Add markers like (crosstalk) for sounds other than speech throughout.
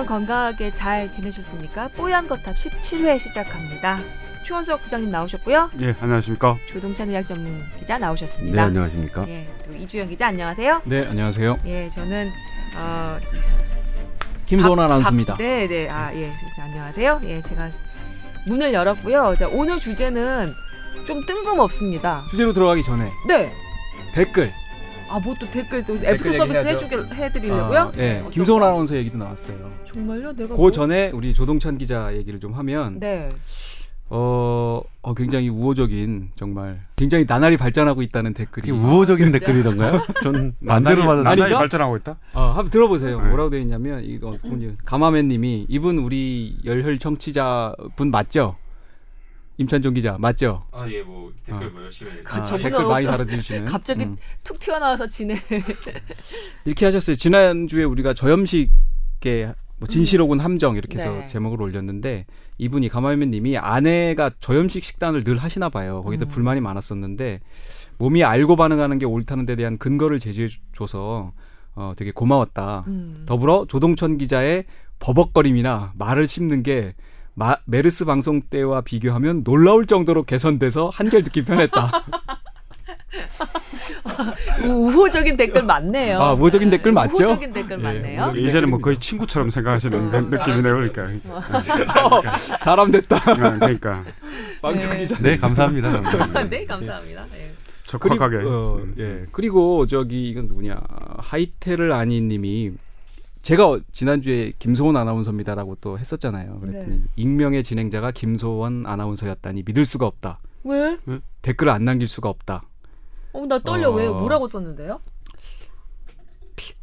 여러분 그동안 건강하게 잘 지내셨습니까? 뽀얀 거탑 17회 시작합니다. 추원석 부장님 나오셨고요. 예, 안녕하십니까. 조동찬 의학 전문 기자 네, 나오셨습니다. 안녕하십니까. 예, 또 이주영 기자 안녕하세요. 네, 안녕하세요. 예, 저는 어, 김소원 박- 아나운서입니다. 박- 네, 네. 아, 예. 안녕하세요. 예, 제가 문을 열었고요. 자, 오늘 주제는 좀 뜬금없습니다. 주제로 들어가기 전에 네. 댓글. 아, 뭐 또 댓글 또 애프터 댓글 서비스 얘기하죠. 해주길 해드리려고요? 아, 네, 거? 아나운서 얘기도 나왔어요. 정말요? 내가 그 뭐- 전에 우리 조동찬 기자 얘기를 좀 하면 네. 어, 어, 굉장히 우호적인 정말 굉장히 나날이 발전하고 있다는 댓글이 우호적인 진짜? 댓글이던가요? (laughs) 전 반대로 나날이- 받았는데 나날이 아닌가? 발전하고 있다. 어, 한번 들어보세요. 네. 뭐라고 되어 있냐면 이거 분이 가마맨님이 이분 우리 열혈 청취자 분 맞죠? 임찬종 기자 맞죠? 아 예 뭐 댓글 어. 뭐 열심히 아, 저분은 댓글 많이 달아주시는. 갑자기 음. 툭 튀어나와서 지네. (laughs) 이렇게 하셨어요. 지난 주에 우리가 저염식의 뭐 진실옥은 함정 이렇게 해서 네. 제목을 올렸는데 이분이 가마맨님이 아내가 저염식 식단을 늘 하시나 봐요. 거기다 음. 불만이 많았었는데 몸이 알고 반응하는 게 옳다는 데 대한 근거를 제시해 줘서 어, 되게 고마웠다. 음. 더불어 조동천 기자의 버벅거림이나 말을 씹는 게 마, 메르스 방송 때와 비교하면 놀라울 정도로 개선돼서 한결 듣기 편했다. (laughs) 우호적인 댓글 많네요. 아, 우호적인 댓글 맞죠? 우호적인 댓글 예, 많네요. 우호적인 이제는 뭐 거의 친구처럼 생각하시는 어. 느낌이네요, 그러니까. (laughs) 사람 됐다. 어, 그러니까 방송 (laughs) 네. 네 감사합니다. 네, 감사합니다. 네. 적확하게. 그리고, 어, 예. 그리고 저기 이건 누구냐 하이테를 아니님이 제가 어- 지난주에 김소원 아나운서입니다라고 또 했었잖아요. 그랬더니 네. 익명의 진행자가 김소원 아나운서였다니 믿을 수가 없다. 왜? 댓글을 안 남길 수가 없다. 어, 나 떨려. 어. 왜? 뭐라고 썼는데요?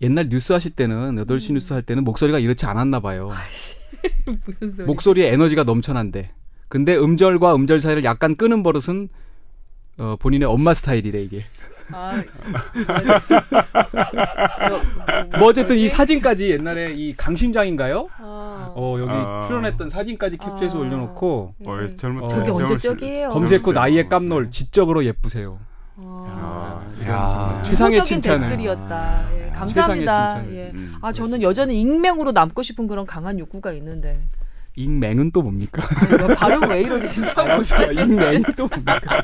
옛날 뉴스 하실 때는 8시 뉴스 할 때는 목소리가 이렇지 않았나 봐요. (laughs) 무슨 소리? 목소리에 에너지가 넘쳐난데. 근데 음절과 음절 사이를 약간 끄는 버릇은 어, 본인의 엄마 스타일이래 이게. 아, 뭐 어쨌든 이 사진까지 옛날에 이 강심장인가요? 아, 어 여기 아. 출연했던 사진까지 캡처해서 아. 올려놓고 어, 예. 젊은 어. 저게 젊은 언제 적이에요? 검색후 나이의 어, 깜놀 지적으로 예쁘세요. 아, 아, 야. 최상의 칭찬을. 댓글이었다. 예, 최상의 감사합니다. 칭찬을. 예. 음, 아 저는 여전히 익명으로 남고 싶은 그런 강한 욕구가 있는데 익맹은 또 뭡니까? 아, 발음 왜 이러지 진짜 익맹이 또 뭡니까?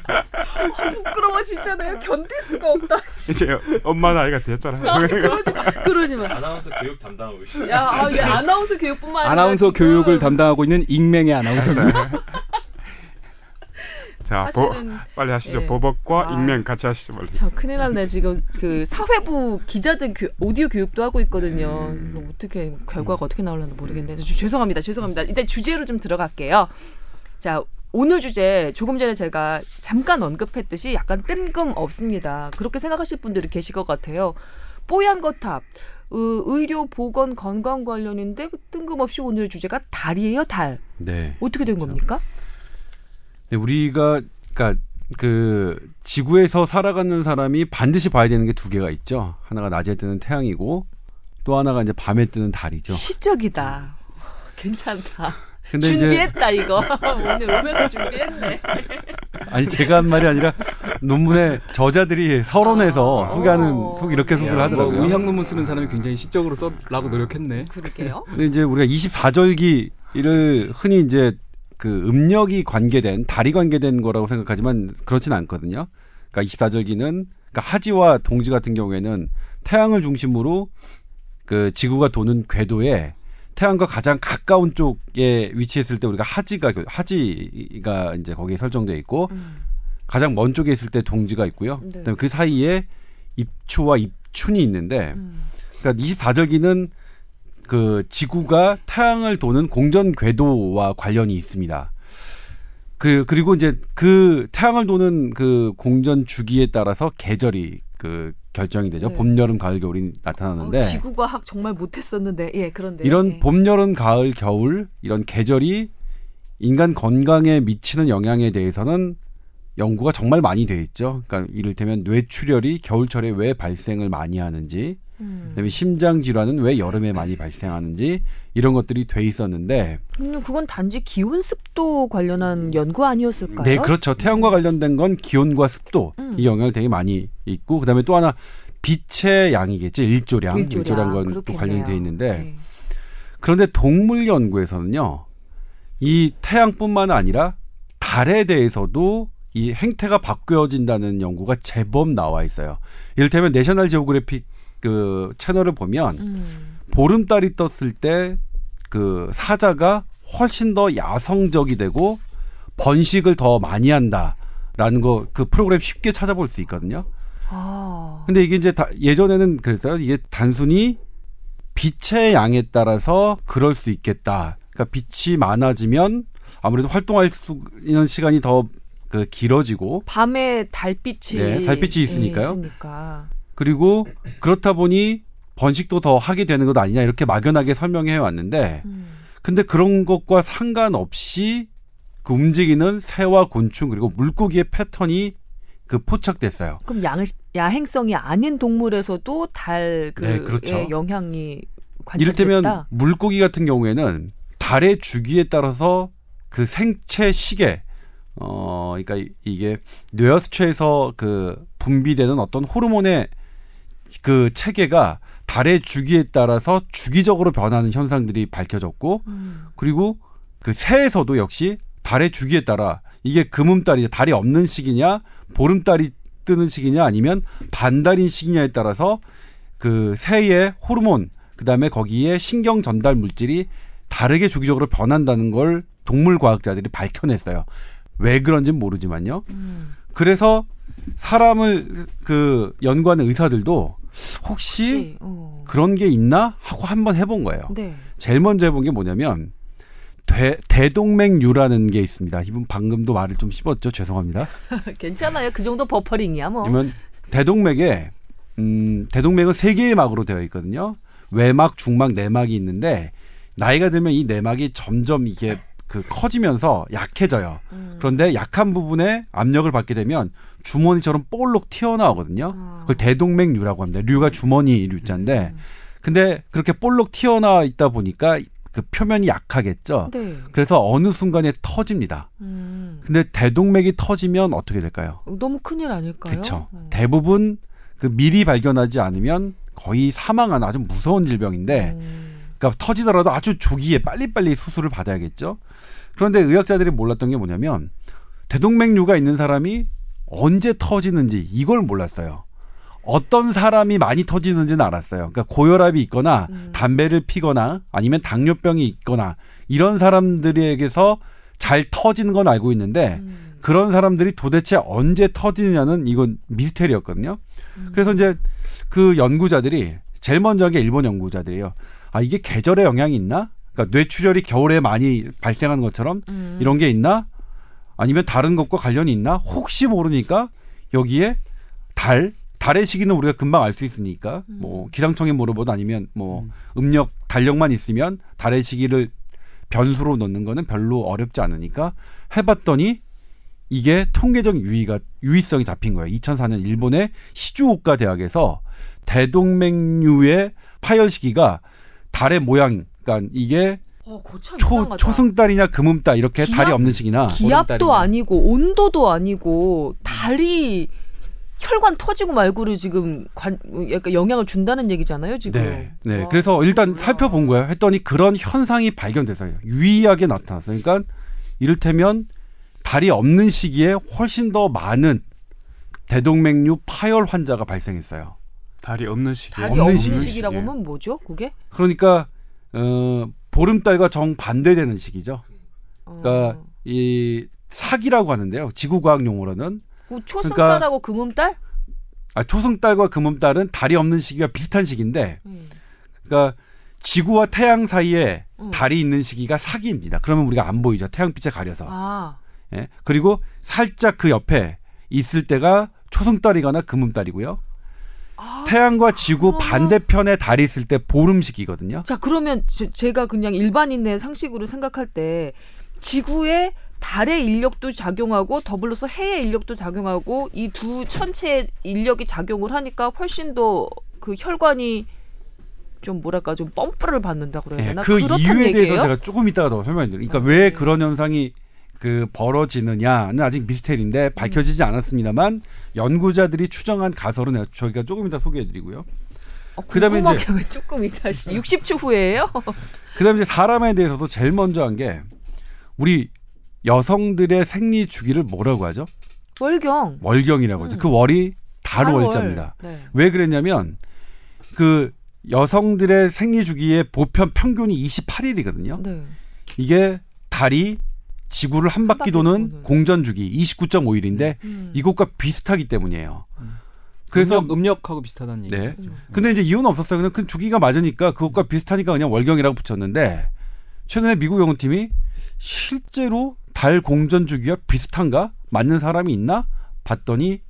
부끄러워 진짜 내가 견딜 수가 없다. 이제 엄마 나이가 됐잖아요. 그러지 그러지 마. 아나운서 교육 담당하고 계시. 야, 아, 얘 아나운서 교육뿐만 아니라 아나운서 지금 교육을 담당하고 있는 익맹의 아나운서입니다. 자, 보, 사실은 (laughs) 빨리 하시죠. 예. 보복과 아. 익명 같이 하시죠, 빨리. 참 큰일 났네 지금 그 사회부 기자들 교, 오디오 교육도 하고 있거든요. 음. 어떻게 결과가 어떻게 나올려나 모르겠는데 저, 죄송합니다, 죄송합니다. 일단 주제로 좀 들어갈게요. 자 오늘 주제 조금 전에 제가 잠깐 언급했듯이 약간 뜬금없습니다. 그렇게 생각하실 분들이 계실 것 같아요. 뽀얀 거탑. 의- 의료 보건 건강 관련인데 뜬금없이 오늘 주제가 달이에요 달 네. 어떻게 된 겁니까? 네, 우리가 그러니까 그 지구에서 살아가는 사람이 반드시 봐야 되는 게 두 개가 있죠. 하나가 낮에 뜨는 태양이고 또 하나가 이제 밤에 뜨는 달이죠. 시적이다. 괜찮다. 근데 이제 준비했다 이거 (laughs) 오늘 오면서 준비했네. 아니 제가 한 말이 아니라 논문의 저자들이 서론에서 아. 소개하는 어. 속 이렇게 소개를 뭐 하더라고요. 뭐 의학 논문 쓰는 사람이 굉장히 시적으로 써라고 노력했네. 그러게요. 근데 이제 우리가 24절기를 흔히 이제 그 음력이 관계된 달이 관계된 거라고 생각하지만 그렇진 않거든요. 그러니까 24절기는 그러니까 하지와 동지 같은 경우에는 태양을 중심으로 그 지구가 도는 궤도에 태양과 가장 가까운 쪽에 위치했을 때 우리가 하지가 하지가 이제 거기에 설정돼 있고 음. 가장 먼 쪽에 있을 때 동지가 있고요. 네. 그다음에 그 사이에 입추와 입춘이 있는데 음. 그러니까 24절기는 그 지구가 태양을 도는 공전 궤도와 관련이 있습니다. 그 그리고 이제 그 태양을 도는 그 공전 주기에 따라서 계절이 그 결정이 되죠. 네. 봄, 여름, 가을, 겨울이 나타나는데 어, 지구과학 정말 못했었는데 예 그런데 이런 예. 봄, 여름, 가을, 겨울 이런 계절이 인간 건강에 미치는 영향에 대해서는 연구가 정말 많이 돼 있죠. 그러니까 이를테면 뇌출혈이 겨울철에 왜 발생을 많이 하는지, 음. 그다음에 심장 질환은 왜 여름에 많이 발생하는지 이런 것들이 돼 있었는데, 음, 그건 단지 기온 습도 관련한 연구 아니었을까요? 네 그렇죠. 태양과 관련된 건 기온과 습도 음. 이 영향을 되게 많이 있고, 그다음에 또 하나 빛의 양이겠죠. 일조량, 일조량. 일조량 건또 그렇겠네요. 관련이 돼 있는데. 네. 그런데 동물 연구에서는요. 이 태양뿐만 아니라 달에 대해서도 이 행태가 바뀌어진다는 연구가 제법 나와 있어요. 이를테면 내셔널 지오그래픽 그 채널을 보면 음. 보름달이 떴을 때 그 사자가 훨씬 더 야성적이 되고 번식을 더 많이 한다라는 거 그 프로그램 쉽게 찾아볼 수 있거든요. 아. 근데 이게 이제 다 예전에는 그랬어요. 이게 단순히 빛의 양에 따라서 그럴 수 있겠다. 그러니까 빛이 많아지면 아무래도 활동할 수 있는 시간이 더 그 길어지고 밤에 달빛이 네, 달빛이 예, 있으니까요. 있으니까. 그리고 그렇다 보니 번식도 더 하게 되는 것 아니냐 이렇게 막연하게 설명해 왔는데 음. 근데 그런 것과 상관없이 그 움직이는 새와 곤충 그리고 물고기의 패턴이 그 포착됐어요. 그럼 양, 야행성이 아닌 동물에서도 달그 네, 그렇죠. 의 영향이 이를테면 관찰됐다. 물고기 같은 경우에는 달의 주기에 따라서 그 생체 시계 어 그러니까 이- 이게 뇌하수체에서 그 분비되는 어떤 호르몬의 그 체계가 달의 주기에 따라서 주기적으로 변하는 현상들이 밝혀졌고 음. 그리고 그 새에서도 역시 달의 주기에 따라 이게 금음달이 달이 없는 시기냐 보름달이 뜨는 시기냐 아니면 반달인 시기냐에 따라서 그 새의 호르몬 그다음에 거기에 신경 전달 물질이 다르게 주기적으로 변한다는 걸 동물 과학자들이 밝혀냈어요. 왜 그런지는 모르지만요. 음. 그래서 사람을 그 연구하는 의사들도 혹시 혹시, 어. 그런 게 있나 하고 한번 해본 거예요. 네. 제일 먼저 해본 게 뭐냐면 대, 대동맥류라는 게 있습니다. 이분 방금도 말을 좀 씹었죠. 죄송합니다. (laughs) 괜찮아요. 그 정도 버퍼링이야 뭐. 그러면 대동맥에 음, 대동맥은 세 개의 막으로 되어 있거든요. 외막, 중막, 내막이 있는데 나이가 들면 이 내막이 점점 이게 그 커지면서 약해져요. 음. 그런데 약한 부분에 압력을 받게 되면 주머니처럼 볼록 튀어나오거든요. 아. 그걸 대동맥류라고 합니다. 류가 주머니 류자인데 음. 근데 그렇게 볼록 튀어나와 있다 보니까 그 표면이 약하겠죠. 네. 그래서 어느 순간에 터집니다. 음. 근데 대동맥이 터지면 어떻게 될까요? 너무 큰일 아닐까요? 그렇죠. 어. 대부분 그 미리 발견하지 않으면 거의 사망하는 아주 무서운 질병인데 음. 그러니까 터지더라도 아주 조기에 빨리빨리 수술을 받아야겠죠. 그런데 의학자들이 몰랐던 게 뭐냐면 대동맥류가 있는 사람이 언제 터지는지 이걸 몰랐어요. 어떤 사람이 많이 터지는지는 알았어요. 그러니까 고혈압이 있거나 음. 담배를 피거나 아니면 당뇨병이 있거나 이런 사람들에게서 잘 터지는 건 알고 있는데 음. 그런 사람들이 도대체 언제 터지느냐는 이건 미스테리였거든요. 음. 그래서 이제 그 연구자들이 제일 먼저 한 게 일본 연구자들이에요. 아 이게 계절의 영향이 있나? 그러니까 뇌출혈이 겨울에 많이 발생하는 것처럼 음. 이런 게 있나? 아니면 다른 것과 관련이 있나? 혹시 모르니까 여기에 달 달의 시기는 우리가 금방 알 수 있으니까 뭐 기상청에 물어보도 아니면 뭐 음 력 달력만 있으면 달의 시기를 변수로 넣는 거는 별로 어렵지 않으니까 해봤더니 이게 통계적 유의가 유의성이 잡힌 거예요. 2004년 일본의 시주오카 대학에서 대동맥류의 파열 시기가 달의 모양, 그러니까 이게 어, 초 이상하다. 초승달이냐 금음달 이렇게 기압? 달이 없는 시기나 기압도. 아니고 온도도 아니고 달이 혈관 터지고 말고를 지금 관, 약간 영향을 준다는 얘기잖아요 지금. 네, 네. 와, 그래서 일단 몰라. 살펴본 거예요. 했더니 그런 현상이 발견돼서요. 유의하게 나타났어요. 그러니까 이를테면 달이 없는 시기에 훨씬 더 많은 대동맥류 파열 환자가 발생했어요. 달이 없는 시기에 달이 없는 없는 시기. 시기라고 예. 하면 뭐죠? 그게? 그러니까 어, 보름달과 정 반대되는 시기죠. 어. 그러니까 이 사기라고 하는데요. 지구과학 용어로는 뭐 초승달하고 금음달? 아, 초승달과 금음달은 달이 없는 시기가 비슷한 시기인데, 음. 그러니까 지구와 태양 사이에 음. 달이 있는 시기가 사기입니다. 그러면 우리가 안 보이죠. 태양빛에 가려서. 아, 예. 그리고 살짝 그 옆에 있을 때가 초승달이거나 금음달이고요. 아, 태양과 지구 반대편에 달이 있을 때 보름 시기거든요. 자 그러면 제, 제가 그냥 일반인의 상식으로 생각할 때 지구에 달의 인력도 작용하고 더불어서 해의 인력도 작용하고 이 두 천체의 인력이 작용을 하니까 훨씬 더 그 혈관이 좀 뭐랄까 좀 펌프를 받는다 그래야 예, 되나? 그 그렇단 이유에 얘기예요? 대해서 제가 조금 이따가 더 설명드릴게요. 그러니까 아, 왜 네. 그런 현상이 그 벌어지느냐는 아직 미스테리인데 밝혀지지 않았습니다만 연구자들이 추정한 가설은 저희가 조금 이따 소개해드리고요. 어, 그다음에 이제- 왜 조금 이따 60초 후에요? (laughs) 그다음에 이제 사람에 대해서도 제일 먼저 한 게 우리 여성들의 생리 주기를 뭐라고 하죠? 월경. 월경이라고 하죠. 음. 그 월이. 달월자입니다. 네. 왜 그랬냐면 그 여성들의 생리 주기의 보편 평균이 28일이거든요. 네. 이게 달이 지구를 한 바퀴 도는. 공전 주기 29.5일인데 음. 이것과 비슷하기 때문이에요. 음. 그래서 음력, 음력하고 비슷하다는 얘기. 네. 음. 근데 이제 이유는 없었어요. 그냥 그 주기가 맞으니까 그것과 비슷하니까 그냥 월경이라고 붙였는데 최근에 미국 연구팀이 실제로 달 공전 주기와 비슷한가 맞는 사람이 있나 봤더니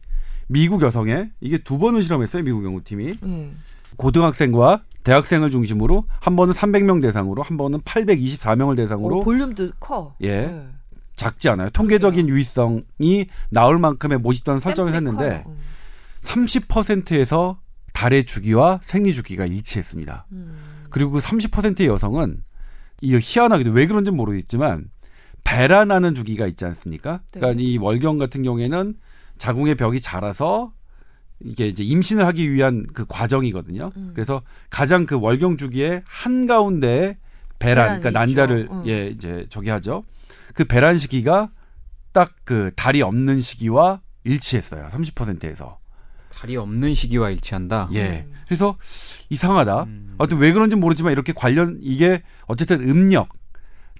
미국 여성에 이게 두 번을 실험했어요. 미국 연구팀이 네. 고등학생과 대학생을 중심으로 한 번은 300명 대상으로 한 번은 824명을 대상으로 어, 볼륨도 커. 예. 네. 작지 않아요. 통계적인 유의성이 나올 만큼의 모집단 설정을 했는데 커요. 30%에서 달의 주기와 생리 주기가 일치했습니다. 음. 그리고 그 30%의 여성은 이 희한하게도 왜 그런지 는 모르겠지만 배란하는 주기가 있지 않습니까? 네. 그러니까 이 월경 같은 경우에는 자궁의 벽이 자라서 이게 이제 임신을 하기 위한 그 과정이거든요. 음. 그래서 가장 그 월경 주기의 한 가운데 배란, 그러니까. 난자를 음. 예 이제 저기 하죠. 그 배란 시기가 딱 그 달이 없는 시기와 일치했어요. 30%에서. 달이 없는 시기와 일치한다. 예. 음. 그래서 이상하다. 음. 아무튼 왜 그런지 모르지만 이렇게 관련 이게 어쨌든 음력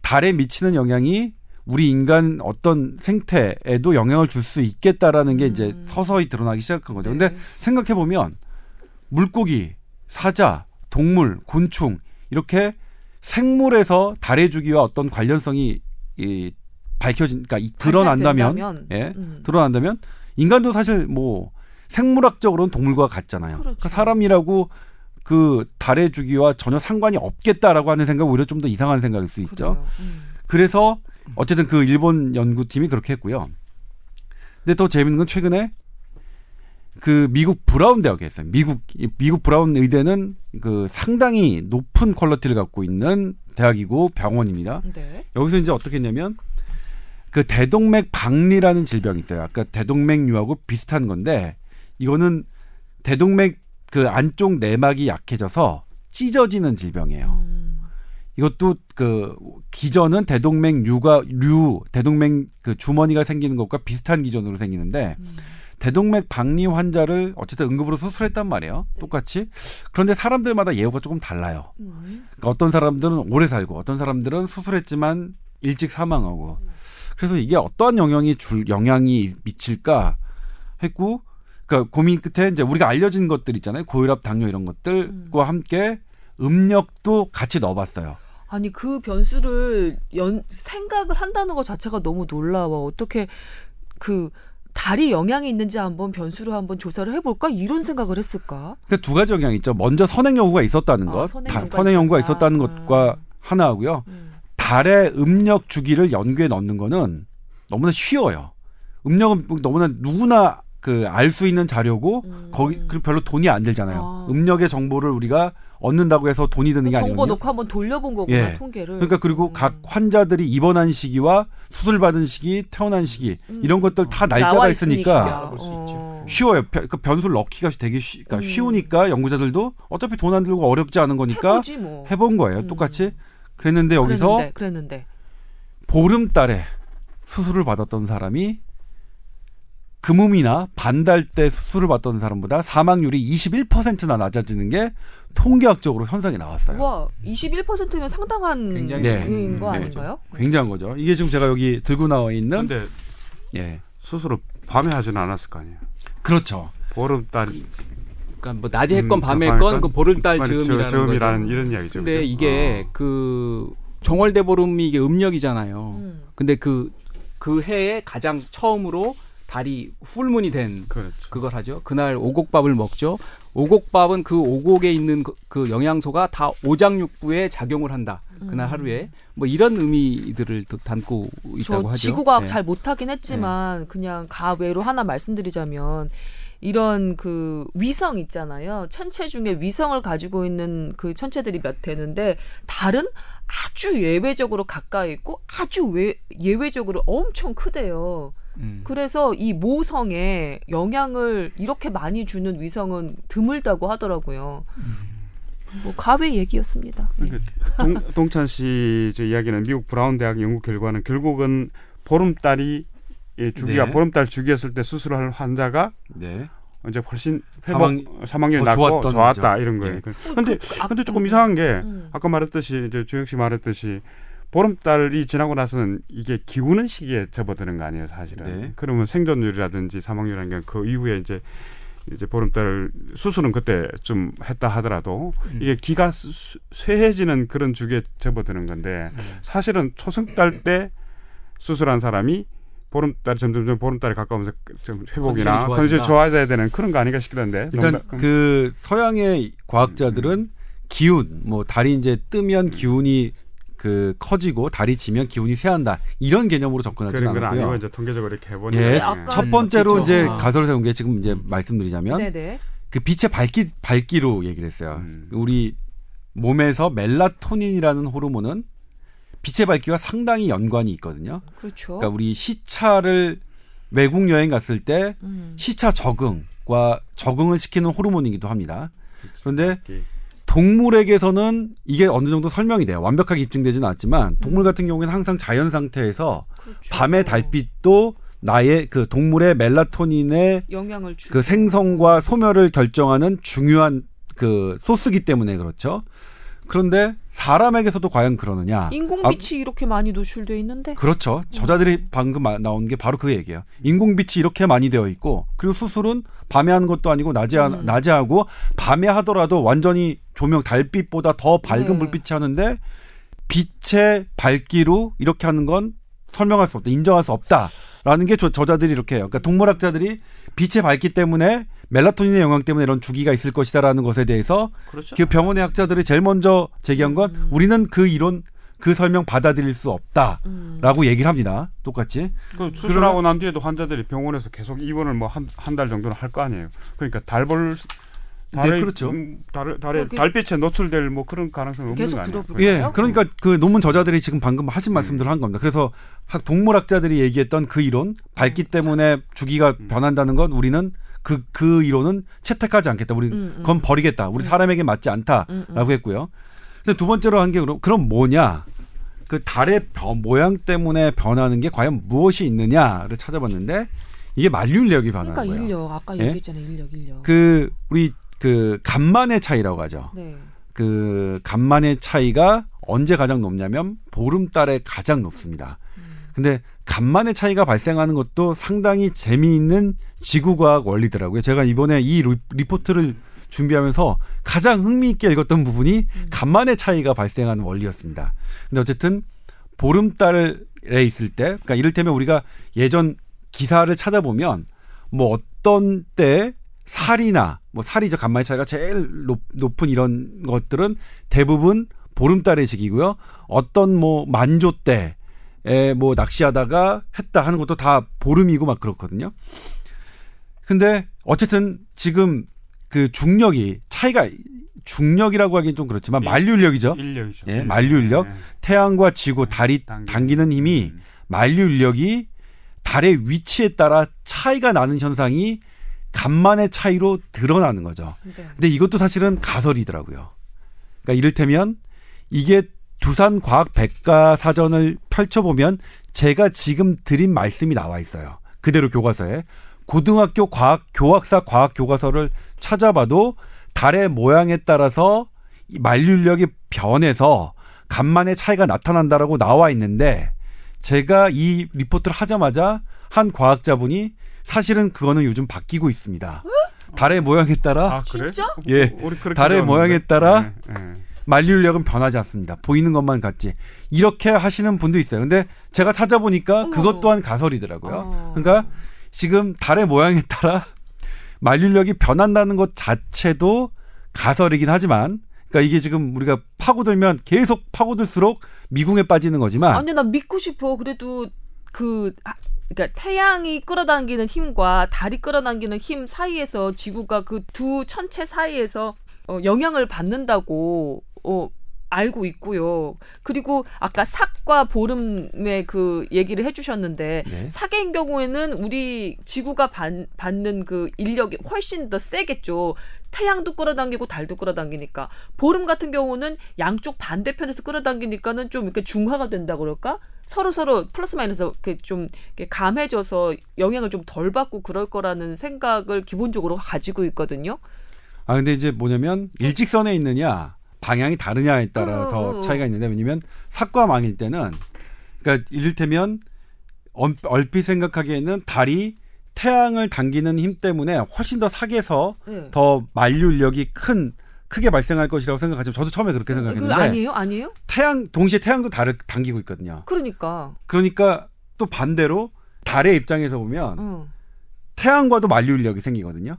달에 미치는 영향이 우리 인간 어떤 생태에도 영향을 줄 수 있겠다라는 게 이제 음. 서서히 드러나기 시작한 거죠. 네. 근데 생각해 보면 물고기, 사자, 동물, 곤충 이렇게 생물에서 달의 주기와 어떤 관련성이 이 밝혀진 그러니까 이 드러난다면 예. 음. 드러난다면 인간도 사실 뭐 생물학적으로는 동물과 같잖아요. 그렇죠. 그러니까 사람이라고 그 달의 주기와 전혀 상관이 없겠다라고 하는 생각 은 오히려 좀 더 이상한 생각일 수 있죠. 음. 그래서 어쨌든 그 일본 연구팀이 그렇게 했고요. 근데 더 재밌는 건 최근에 그 미국 브라운 대학에 했어요. 미국 이 미국 브라운 의대는 그 상당히 높은 퀄리티를 갖고 있는 대학이고 병원입니다. 네. 여기서 이제 어떻게 했냐면 그 대동맥 박리라는 질병이 있어요. 아까 대동맥류하고 비슷한 건데 이거는 대동맥 그 안쪽 내막이 약해져서 찢어지는 질병이에요. 음. 이것도 그 기전은 대동맥 류가 류 대동맥 그 주머니가 생기는 것과 비슷한 기전으로 생기는데 음. 대동맥 박리 환자를 어쨌든 응급으로 수술했단 말이에요. 똑같이. 그런데 사람들마다 예후가 조금 달라요. 음. 그러니까 어떤 사람들은 오래 살고 어떤 사람들은 수술했지만 일찍 사망하고 그래서 이게 어떠한 영향이 줄 영향이 미칠까 했고 그러니까 고민 끝에 이제 우리가 알려진 것들 있잖아요 고혈압 당뇨 이런 것들과 함께 음력도 같이 넣어봤어요 아니 그 변수를 연 생각을 한다는 것 자체가 너무 놀라워. 어떻게 그 달이 영향이 있는지 한번 변수로 한번 조사를 해볼까 이런 생각을 했을까? 그러니까 두 가지 영향이 있죠 먼저 선행 연구가 있었다는 아, 것 선행 다- 선행 연구가 있었다. 있었다 는 것과 음. 하나하고요 음. 달의 음력 주기를 연구에 넣는 거는 너무나 쉬워요 음력은 너무나 누구나 그 알 수 있는 자료고 음. 거기 그 별로 돈이 안 들잖아요. 아. 음력의 정보를 우리가 얻는다고 해서 돈이 드는 게 정보 아니거든요. 놓고 한번 돌려본 거구나 예. 통계를. 그러니까 그리고 음. 각 환자들이 입원한 시기와 수술 받은 시기, 태어난 시기 음. 이런 것들 다 날짜가 있으니까. 어. 쉬워요. 변- 그 변수를 넣기가 되게 쉬, 그러니까 음. 쉬우니까 연구자들도 어차피 돈 안 들고 어렵지 않은 거니까 뭐. 해본 거예요. 음. 똑같이. 그랬는데 여기서 그랬는데, 그랬는데. 보름달에 수술을 받았던 사람이 금음이나 반달 때 수술을 받던 사람보다 사망률이 21%나 낮아지는 게 통계학적으로 현상이 나왔어요. 와 21%면 상당한 굉장히 네. 인거 네. 아닌가요? 굉장한 거죠. 이게 지금 제가 여기 들고 나와 있는 근데 예. 수술을 밤에 하지는 않았을 거 아니에요. 그렇죠. 보름달 그러니까 뭐 낮에 했건 음, 밤에 밤에 했건 그 보름달 즈음이라는. 이런 이야기죠. 근데 그죠? 이게 어. 그 정월대보름이 이게 음력이잖아요. 음. 근데 그그 해에 가장 처음으로 달이 풀문이 된 그렇죠. 그걸 하죠. 그날 오곡밥을 먹죠. 오곡밥은 그 오곡에 있는 그, 그 영양소가 다 오장육부에 작용을 한다. 그날 음. 하루에 뭐 이런 의미들을 또 담고 있다고 저 하죠. 지구과학 네. 잘 못하긴 했지만 그냥 가외로 하나 말씀드리자면 이런 그 위성 있잖아요. 천체 중에 위성을 가지고 있는 그 천체들이 몇 되는데 달은 아주 예외적으로 가까이 있고 아주 외, 예외적으로 엄청 크대요. 음. 그래서 이 모성에 영향을 이렇게 많이 주는 위성은 드물다고 하더라고요. 뭐 가외 얘기였습니다. 예. 그러니까 동, 동찬 씨저 이야기는 미국 브라운 대학 연구 결과는 결국은 보름달이 예, 주기가 네. 보름달 주기였을 때 수술할 환자가 네. 이제 훨씬 사망- 회복 사망 률이 더 낮고 좋았다 거죠. 이런 거예요. 예. 근데 그- 아, 근데 조금 음, 이상한 게 음. 아까 말했듯이 이제 주영 씨 말했듯이 보름달이 지나고 나서는 이게 기우는 시기에 접어드는 거 아니에요, 사실은. 네. 그러면 생존율이라든지 사망률이라는 게 그 이후에 이제 이제 보름달 수술은 그때 좀 했다 하더라도 음. 이게 기가 수- 쇠해지는 그런 주기에 접어드는 건데 음. 사실은 초승달 때 수술한 사람이 보름달 점점점 보름달에 가까우면서 좀 회복이나 컨디션이. 좋아져야 되는 그런 거 아닌가 싶던데. 일단 농담- 그 서양의 과학자들은 기운 뭐 달이 이제 뜨면 기운이 그 커지고 달이 지면 기운이 쇠한다 이런 개념으로 접근하지 그런 건 아니고. 이제 통계적으로 이렇게 해보니 예, 네, 아까- 첫 번째로 음, 이제. 아. 가설을 세운 게 지금 이제 말씀드리자면 네네. 그 빛의 밝기 밝기로 얘기를 했어요. 음. 우리 몸에서 멜라토닌이라는 호르몬은 빛의 밝기와 상당히 연관이 있거든요. 그렇죠. 그러니까 우리 시차를 외국 여행 갔을 때 음. 시차 적응과 적응을 시키는 호르몬이기도 합니다. 그런데 이- 동물에게서는 이게 어느 정도 설명이 돼요. 완벽하게 입증되지는 않았지만 동물 같은 경우에는 항상 자연 상태에서 그렇죠. 밤의 달빛도 나의 그 동물의 멜라토닌의 영향을 주. 그 생성과 소멸을 결정하는 중요한 그 소스기 때문에 그렇죠. 그런데 사람에게서도 과연 그러느냐? 인공빛이 이렇게 많이 노출돼 있는데. 그렇죠. 저자들이 방금 마- 나온 게 바로 그 얘기예요. 인공빛이 이렇게 많이 되어 있고 그리고 수술은 밤에 하는 것도 아니고 낮에 하, 음. 낮에 하고 밤에 하더라도 완전히 조명 달빛보다 더 밝은 네. 불빛이 하는데 빛의 밝기로 이렇게 하는 건 설명할 수 없다. 인정할 수 없다 라는 게 저, 저자들이 이렇게 해요. 그러니까 동물학자들이 빛의 밝기 때문에 멜라토닌의 영향 때문에 이런 주기가 있을 것이다라는 것에 대해서 그렇죠. 그 병원의 학자들이 제일 먼저 제기한 건 음. 우리는 그 이론 그 설명 받아들일 수 없다. 음. 라고 얘기를 합니다. 똑같이. 그 수술하고 난 뒤에도 환자들이 병원에서 계속 입원을 뭐 한 한 달 정도는 할 거 아니에요. 그러니까 달볼 달에 네, 그렇죠. 음, 달, 달에 그- 달빛에 노출될 뭐 그런 가능성이 없는 계속 거 아니에요. 들어볼- 예. 그러니까 그 논문 저자들이 지금 방금 하신 말씀들을 한 겁니다. 그래서 학 동물학자들이 얘기했던 그 이론, 밝기 때문에 주기가 음. 변한다는 건 우리는 그, 그 이론은 채택하지 않겠다. 우리 음, 음. 그건 버리겠다. 우리 사람에게 맞지 않다라고 음, 음. 했고요. 근데 두 번째로 한 게 그럼, 그럼 뭐냐? 그 달의 변- 모양 때문에 변하는 게 과연 무엇이 있느냐를 찾아봤는데 이게 만류인력이 변하는 그러니까 거예요. 인력 아까 예? 얘기했잖아요. 인력 인력. 그 우리 그 간만의 차이라고 하죠. 네. 그 간만의 차이가 언제 가장 높냐면 보름달에 가장 높습니다. 근데 간만의 차이가 발생하는 것도 상당히 재미있는 지구과학 원리더라고요. 제가 이번에 이 리- 리포트를 준비하면서 가장 흥미있게 읽었던 부분이 간만의 차이가 발생하는 원리였습니다. 근데 어쨌든 보름달에 있을 때, 그러니까 이를테면 우리가 예전 기사를 찾아보면 뭐 어떤 때 살이나 뭐 살이죠 간만의 차이가 제일 높, 높은 이런 것들은 대부분 보름달의 시기고요. 어떤 뭐 만조 때 에뭐 낚시하다가 했다 하는 것도 다 보름이고 막 그렇거든요. 근데 어쨌든 지금 그 중력이 차이가 중력이라고 하기엔 좀 그렇지만 예. 만류인력이죠. 인력이죠. 예, 만류인력. 예, 태양과 지구, 달이 당기는. 당기는 힘이 음. 만류인력이 달의 위치에 따라 차이가 나는 현상이 간만의 차이로 드러나는 거죠. 네. 근데 이것도 사실은 가설이더라고요. 그러니까 이를테면 이게 두산 과학 백과 사전을 펼쳐보면 제가 지금 드린 말씀이 나와 있어요. 그대로 교과서에 고등학교 과학 교학사 과학 교과서를 찾아봐도 달의 모양에 따라서 이 만류력이 변해서 간만의 차이가 나타난다라고 나와 있는데 제가 이 리포트를 하자마자 한 과학자분이 사실은 그거는 요즘 바뀌고 있습니다. 달의 모양에 따라 아 그래? 진짜? 예. 그렇게 달의. 모양에 따라 예, 예. 만류인력은 변하지 않습니다. 보이는 것만 같지. 이렇게 하시는 분도 있어요. 근데 제가 찾아보니까. 그것 또한 가설이더라고요. 어. 그러니까 지금 달의 모양에 따라 (laughs) 만류인력이 변한다는 것 자체도 가설이긴 하지만 그러니까 이게 지금 우리가 파고들면 계속 파고들수록 미궁에 빠지는 거지만 아니 나 믿고 싶어. 그래도 그 아, 그러니까 태양이 끌어당기는 힘과 달이 끌어당기는 힘 사이에서 지구가 그 두 천체 사이에서 어, 영향을 받는다고 어 알고 있고요. 그리고 아까 삭과 보름의 그 얘기를 해주셨는데 네. 사계인 경우에는 우리 지구가 반- 받는 그 인력이 훨씬 더 세겠죠. 태양도 끌어당기고 달도 끌어당기니까 보름 같은 경우는 양쪽 반대편에서 끌어당기니까는 좀 이렇게 중화가 된다 그럴까? 서로 서로 플러스 마이너스 이렇게 좀 이렇게 감해져서 영향을 좀 덜 받고 그럴 거라는 생각을 기본적으로 가지고 있거든요. 아 근데 이제 뭐냐면 일직선에 있느냐 방향이 다르냐에 따라서 음, 음, 음. 차이가 있는데 왜냐면 삭과 망일 때는 그러니까 이를테면 얼- 얼핏 생각하기에는 달이 태양을 당기는 힘 때문에 훨씬 더 삭에서 네. 더 만류력이 큰 크게 발생할 것이라고 생각하지만 저도 처음에 그렇게 그 생각했는데 아니에요, 아니에요? 태양 동시에 태양도 달을 당기고 있거든요. 그러니까. 그러니까 또 반대로 달의 입장에서 보면 어. 태양과도 만류력이 생기거든요.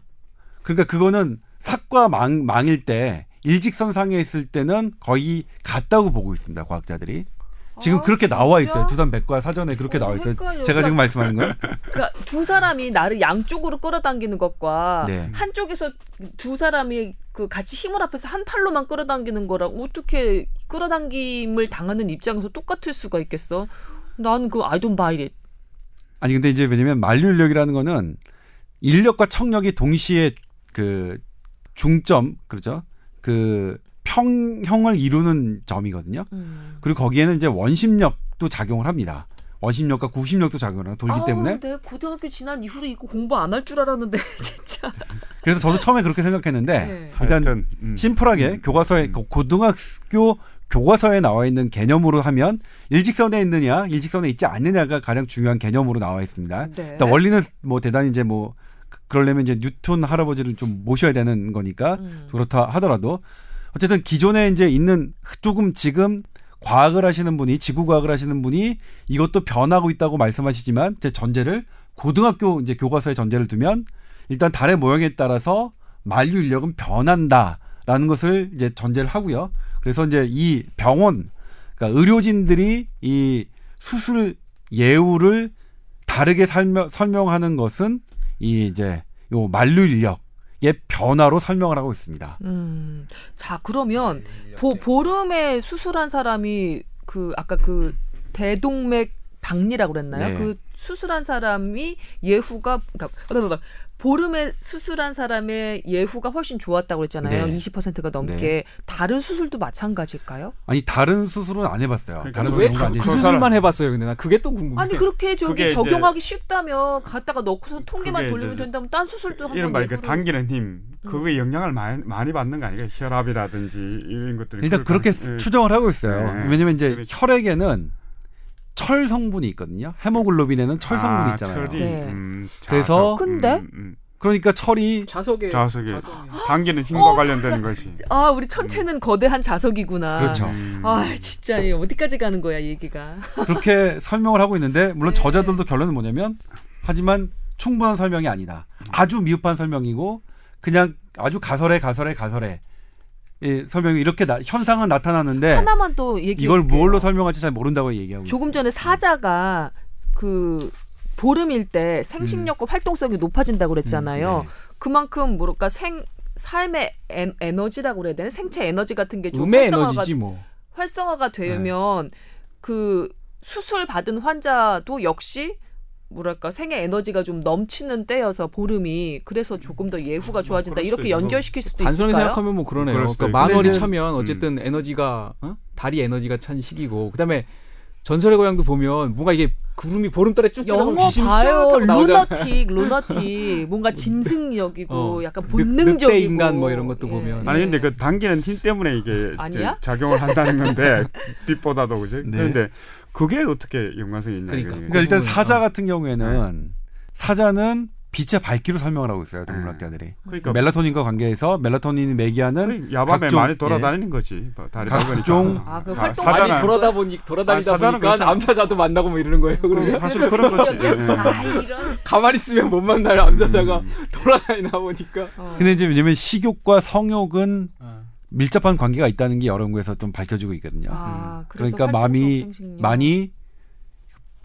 그러니까 그거는 삭과 망, 망일 때 일직선상에 있을 때는 거의 같다고 보고 있습니다. 과학자들이. 지금 아, 그렇게 나와 진짜? 있어요. 두산 백과 사전에 그렇게 어, 나와 있어요. 헷갈려. 제가 지금 말씀하는 거예요. (laughs) 그러니까 두 사람이 나를 양쪽으로 끌어당기는 것과 네. 한쪽에서 두 사람이 그 같이 힘을 합해서 한 팔로만 끌어당기는 거랑 어떻게 끌어당김을 당하는 입장에서 똑같을 수가 있겠어? 나는 그 I don't buy it. 아니 근데 이제 왜냐면 만류력이라는 거는 인력과 청력이 동시에 그 중점 그렇죠. 그 평형을 이루는 점이거든요. 음. 그리고 거기에는 이제 원심력도 작용을 합니다. 원심력과 구심력도 작용을 하고 돌기 아, 때문에 내가 고등학교 지난 이후로 이거 공부 안 할 줄 알았는데 (laughs) 진짜. 그래서 저도 처음에 그렇게 생각했는데 네. 일단 하여튼, 음. 심플하게 교과서에 고- 고등학교 교과서에 나와 있는 개념으로 하면 일직선에 있느냐 일직선에 있지 않느냐가 가장 중요한 개념으로 나와 있습니다. 네. 일단 원리는 뭐 대단히 이제 뭐 그- 그러려면 이제 뉴턴 할아버지를 좀 모셔야 되는 거니까 음. 그렇다 하더라도 어쨌든 기존에 이제 있는 조금 지금 과학을 하시는 분이 지구 과학을 하시는 분이 이것도 변하고 있다고 말씀하시지만 제 전제를 고등학교 이제 교과서에 전제를 두면 일단 달의 모양에 따라서 만류 인력은 변한다라는 것을 이제 전제를 하고요. 그래서 이제 이 병원 그러니까 의료진들이 이 수술 예우를 다르게 설명, 설명하는 것은 이 이제 요 만류 인력의 변화로 설명을 하고 있습니다. 음. 자, 그러면 보, 보름에 수술한 사람이 그 아까 그 대동맥 박리라고 그랬나요? 네. 그 수술한 사람이 예후가 그러니까 보름에 수술한 사람의 예후가 훨씬 좋았다고 그랬잖아요. 네. 20%가 넘게 다른 수술도 마찬가지일까요? 아니 다른 수술은 안 해봤어요. 그러니까 다른 왜 그, 안그 해봤어요. 수술만 해봤어요. 근데 나 그게 또 궁금해. 아니 그렇게 저기 적용하기 쉽다면 갖다가 넣고서 통계만 돌리면 된다면 딴 수술도 한번 이른바 그 예후를- 당기는 힘 음. 그거에 영향을 많이, 많이 받는 거 아니에요? 혈압이라든지 이런 것들이 일단 그럴 그렇게 가능- 예. 추정을 하고 있어요. 네. 왜냐면 이제 그렇죠. 혈액에는 철 성분이 있거든요. 헤모글로빈에는 철 성분이 아, 있잖아요. 철이, 네. 음, 그래서- 자석, 근데? 음, 음. 그러니까 철이 자석에 자석에. 당기는 힘과 어, 관련되는 것이 아 우리 천체는 거대한 자석이구나. 그렇죠. 음. 아 진짜 어디까지 가는 거야 이 얘기가. 그렇게 (laughs) 설명을 하고 있는데 물론 네. 저자들도 결론은 뭐냐면 하지만 충분한 설명이 아니다. 아주 미흡한 설명이고 그냥 아주 가설에 가설에 가설에 이 설명이 이렇게 나- 현상은 나타나는데 하나만 또 얘기. 이걸 무엇로 설명할지 잘 모른다고 얘기하고 조금 전에 사자가 그 보름일 때 생식력과 활동성이 높아진다고 그랬잖아요. 음, 네. 그만큼 뭐랄까 생 삶의 에, 에너지라고 그래야 되나 생체 에너지 같은 게 좀 활성화가 뭐. 활성화가 되면 그 수술 받은 환자도 역시 뭐랄까 생의 에너지가 좀 넘치는 때여서 보름이 그래서 조금 더 예후가 좋아진다 그럴 수도 이렇게. 연결시킬 수도 단순하게 있을까요? 생각하면 뭐 그러네요. 그러니까. 만월이 이제- 차면 어쨌든 에너지가 어? 달이 에너지가 찬 시기고 그다음에 전설의 고향도 보면 뭔가 이게 구름이 보름달에 쭉 영어 봐요. 루너틱, 루너틱. (laughs) 뭔가 짐승력이고 어. 약간 늑- 본능적이고. 늑대 인간 뭐 이런 것도 보면. 아니 근데 그 당기는 힘 때문에 이게 작용을 한다는 건데 (laughs) 빛보다도 그지? 네. 그런데 그게 어떻게 연관성이 있냐 그러니까. 그러니까 일단 부분은- 사자 어. 같은 경우에는 사자는 빛의 밝기로 설명을 하고 있어요. 동물학자들이. 그러니까 멜라토닌과 관계해서 멜라토닌이 매기하는 야밤에 각종- 많이 돌아다니는 거지. 달이 각종- 밝으니까. 아, 그 아, 활동 사자는 많이 돌아다 보니 돌아다니다 아, 보니까. 암사자도 만나고 뭐 이러는 거예요. 그러면 사실 그런 거지. (laughs) 예. 아. 가만히 있으면 못 만나요 암사자가 음. 돌아다니다 보니까. 어. 근데 이제 왜냐면 식욕과 성욕은 어. 밀접한 관계가 있다는 게 여러 연구에서 좀 밝혀지고 있거든요. 아, 그래서 그러니까 마음이. 많이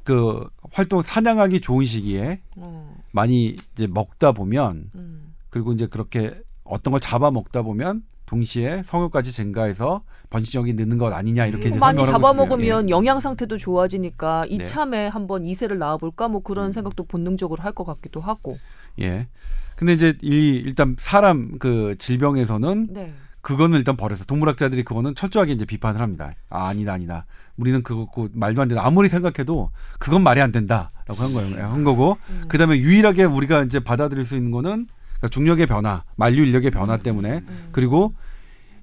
그 활동 사냥하기 좋은 시기에 어, 많이 이제 먹다 보면 음. 그리고 이제 그렇게 어떤 걸 잡아 먹다 보면 동시에 성욕까지 증가해서 번식력이 느는 것 아니냐 이렇게 이제 많이. 잡아먹으면 영양 상태도 좋아지니까 네. 이참에 한번 이세를 낳아볼까 뭐 그런 음. 생각도 본능적으로 할 것 같기도 하고. 예. 예. 근데 이제 이 일단 사람 그 질병에서는 네. 그거는 일단 버려서 동물학자들이 그거는 철저하게 이제 비판을 합니다. 아, 아니다, 아니다. 우리는 그거 그 말도 안 된다. 아무리 생각해도 그건 말이 안 된다 라고 한 거예요. 한 거고. 음. 그 다음에 유일하게 우리가 이제 받아들일 수 있는 거는 그러니까 중력의 변화, 만류 인력의 변화 때문에 음. 그리고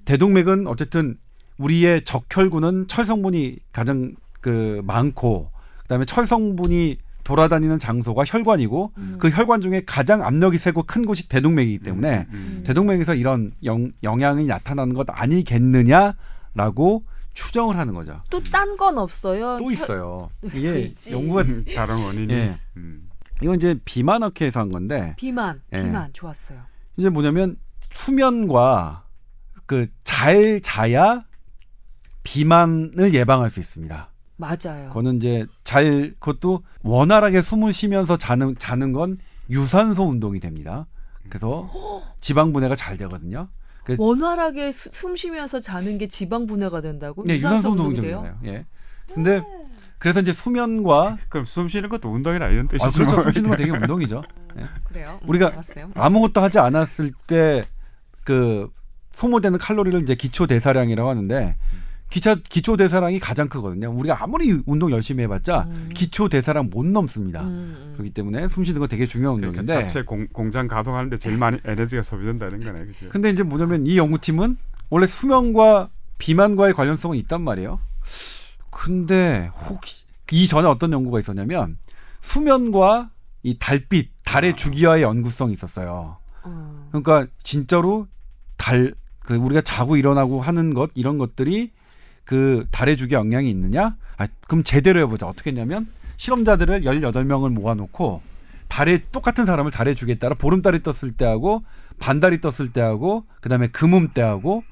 대동맥은 어쨌든 우리의 적혈구는 철성분이 가장 그 많고 그다음에 철성분이 돌아다니는 장소가 혈관이고 음. 그 혈관 중에 가장 압력이 세고 큰 곳이 대동맥이기 때문에 음. 대동맥에서 이런 영, 영향이 나타나는 것 아니겠느냐라고 추정을 하는 거죠. 또 딴 건 없어요. 또 있어요. 이게 아, 있지. 연구가 음, 다른 원인이. 예. 음. 이건 이제 비만 학회에서 한 건데 비만, 예. 비만 좋았어요. 이제 뭐냐면 수면과 그 잘 자야 비만을 예방할 수 있습니다. 맞아요. 그거는 이제 잘 그것도 원활하게 숨을 쉬면서 자는 자는 건 유산소 운동이 됩니다. 그래서 지방 분해가 잘 되거든요. 그래서 원활하게 수- 숨 쉬면서 자는 게 지방 분해가 된다고? 네, 유산소 운동이 돼요? 되잖아요. 예. 근데 그래서 이제 수면과 그럼 숨 쉬는 것도 운동이라 이런 아 뜻이죠. 그렇죠. 숨 쉬는 거 되게 (laughs) 운동이죠. 그래요? 음, 우리가 알았어요. 아무것도 하지 않았을 때 그 소모되는 칼로리를 이제 기초 대사량이라고 하는데 기차 기초 대사량이 가장 크거든요. 우리가 아무리 운동 열심히 해봤자 음. 기초 대사량 못 넘습니다. 음, 음. 그렇기 때문에 숨 쉬는 거 되게 중요한 그러니까 운동인데. 자체 공, 공장 가동하는데 제일 많이 에너지가 소비된다는 거네, 그죠? 근데 이제 뭐냐면 이 연구팀은 원래 수면과 비만과의 관련성은 있단 말이에요. 근데 혹시 이 전에 어떤 연구가 있었냐면 수면과 이 달빛, 달의 주기와의 연구성이 있었어요. 어. 그러니까 진짜로 달, 그 우리가 자고 일어나고 하는 것 이런 것들이 그 달의 주기에 영향이 있느냐? 아, 그럼 제대로 해보자. 어떻게 했냐면 실험자들을 18명을 모아놓고 달에 똑같은 사람을 달의 주기에 따라 보름달이 떴을 때하고 반달이 떴을 때하고 그다음에 금음 때하고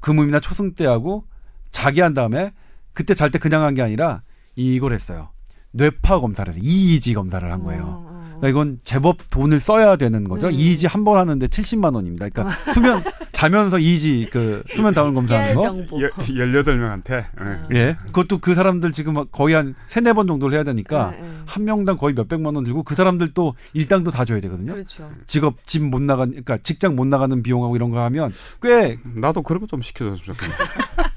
금음이나 초승 때하고 자기 한 다음에 그때 잘 때 그냥 한 게 아니라 이걸 했어요. 뇌파 검사를 해서 EEG 검사를 한 거예요. 그러니까 이건 제법 돈을 써야 되는 거죠. 네. EEG 한번 하는데 70만 원입니다. 그러니까 수면 (laughs) 자면서 EEG 그 수면 다운 검사하는 거. 정보. 여, 18명한테 어. 예. 그것도 그 사람들 지금 거의 한 세네 번 정도를 해야 되니까 네, 네. 한 명당 거의 몇백만 원 들고 그 사람들 또 일당도 다 줘야 되거든요. 그렇죠. 직업 집 못 나간 그러니까 직장 못 나가는 비용하고 이런 거 하면 꽤 나도 그런 거 좀 시켜줬으면 좋겠네.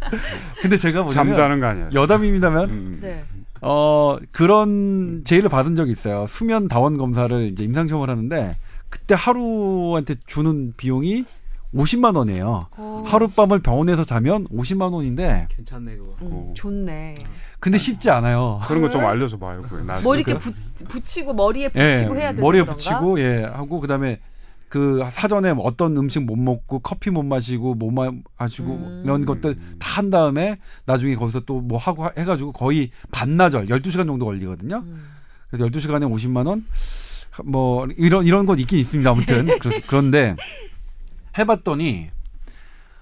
(laughs) 근데 제가 뭐냐면 잠자는 거 아니야. 여담입니다만 음. 네. 어 그런 제의를 받은 적이 있어요. 수면 다원 검사를 이제 임상 시험을 하는데 그때 하루한테 주는 비용이 50만 원이에요. 어. 하룻밤을 병원에서 자면 50만 원인데 괜찮네 그거. 음, 좋네. 근데 쉽지 않아요. 그런 거 좀 알려줘 봐요. 뭐 이렇게 붙, 붙이고 머리에 붙이고 해야 돼서 머리에 그런가? 붙이고 예 하고 그다음에 그 사전에 어떤 음식 못 먹고 커피 못 마시고 못 마시고 음. 이런 것들 다 한 다음에 나중에 거기서 또 뭐 하고 하- 해가지고 거의 반나절 12시간 정도 걸리거든요. 음. 그래서 12시간에 50만 원? 뭐 이런 이런 건 있긴 있습니다. 아무튼 (laughs) 그런데 해봤더니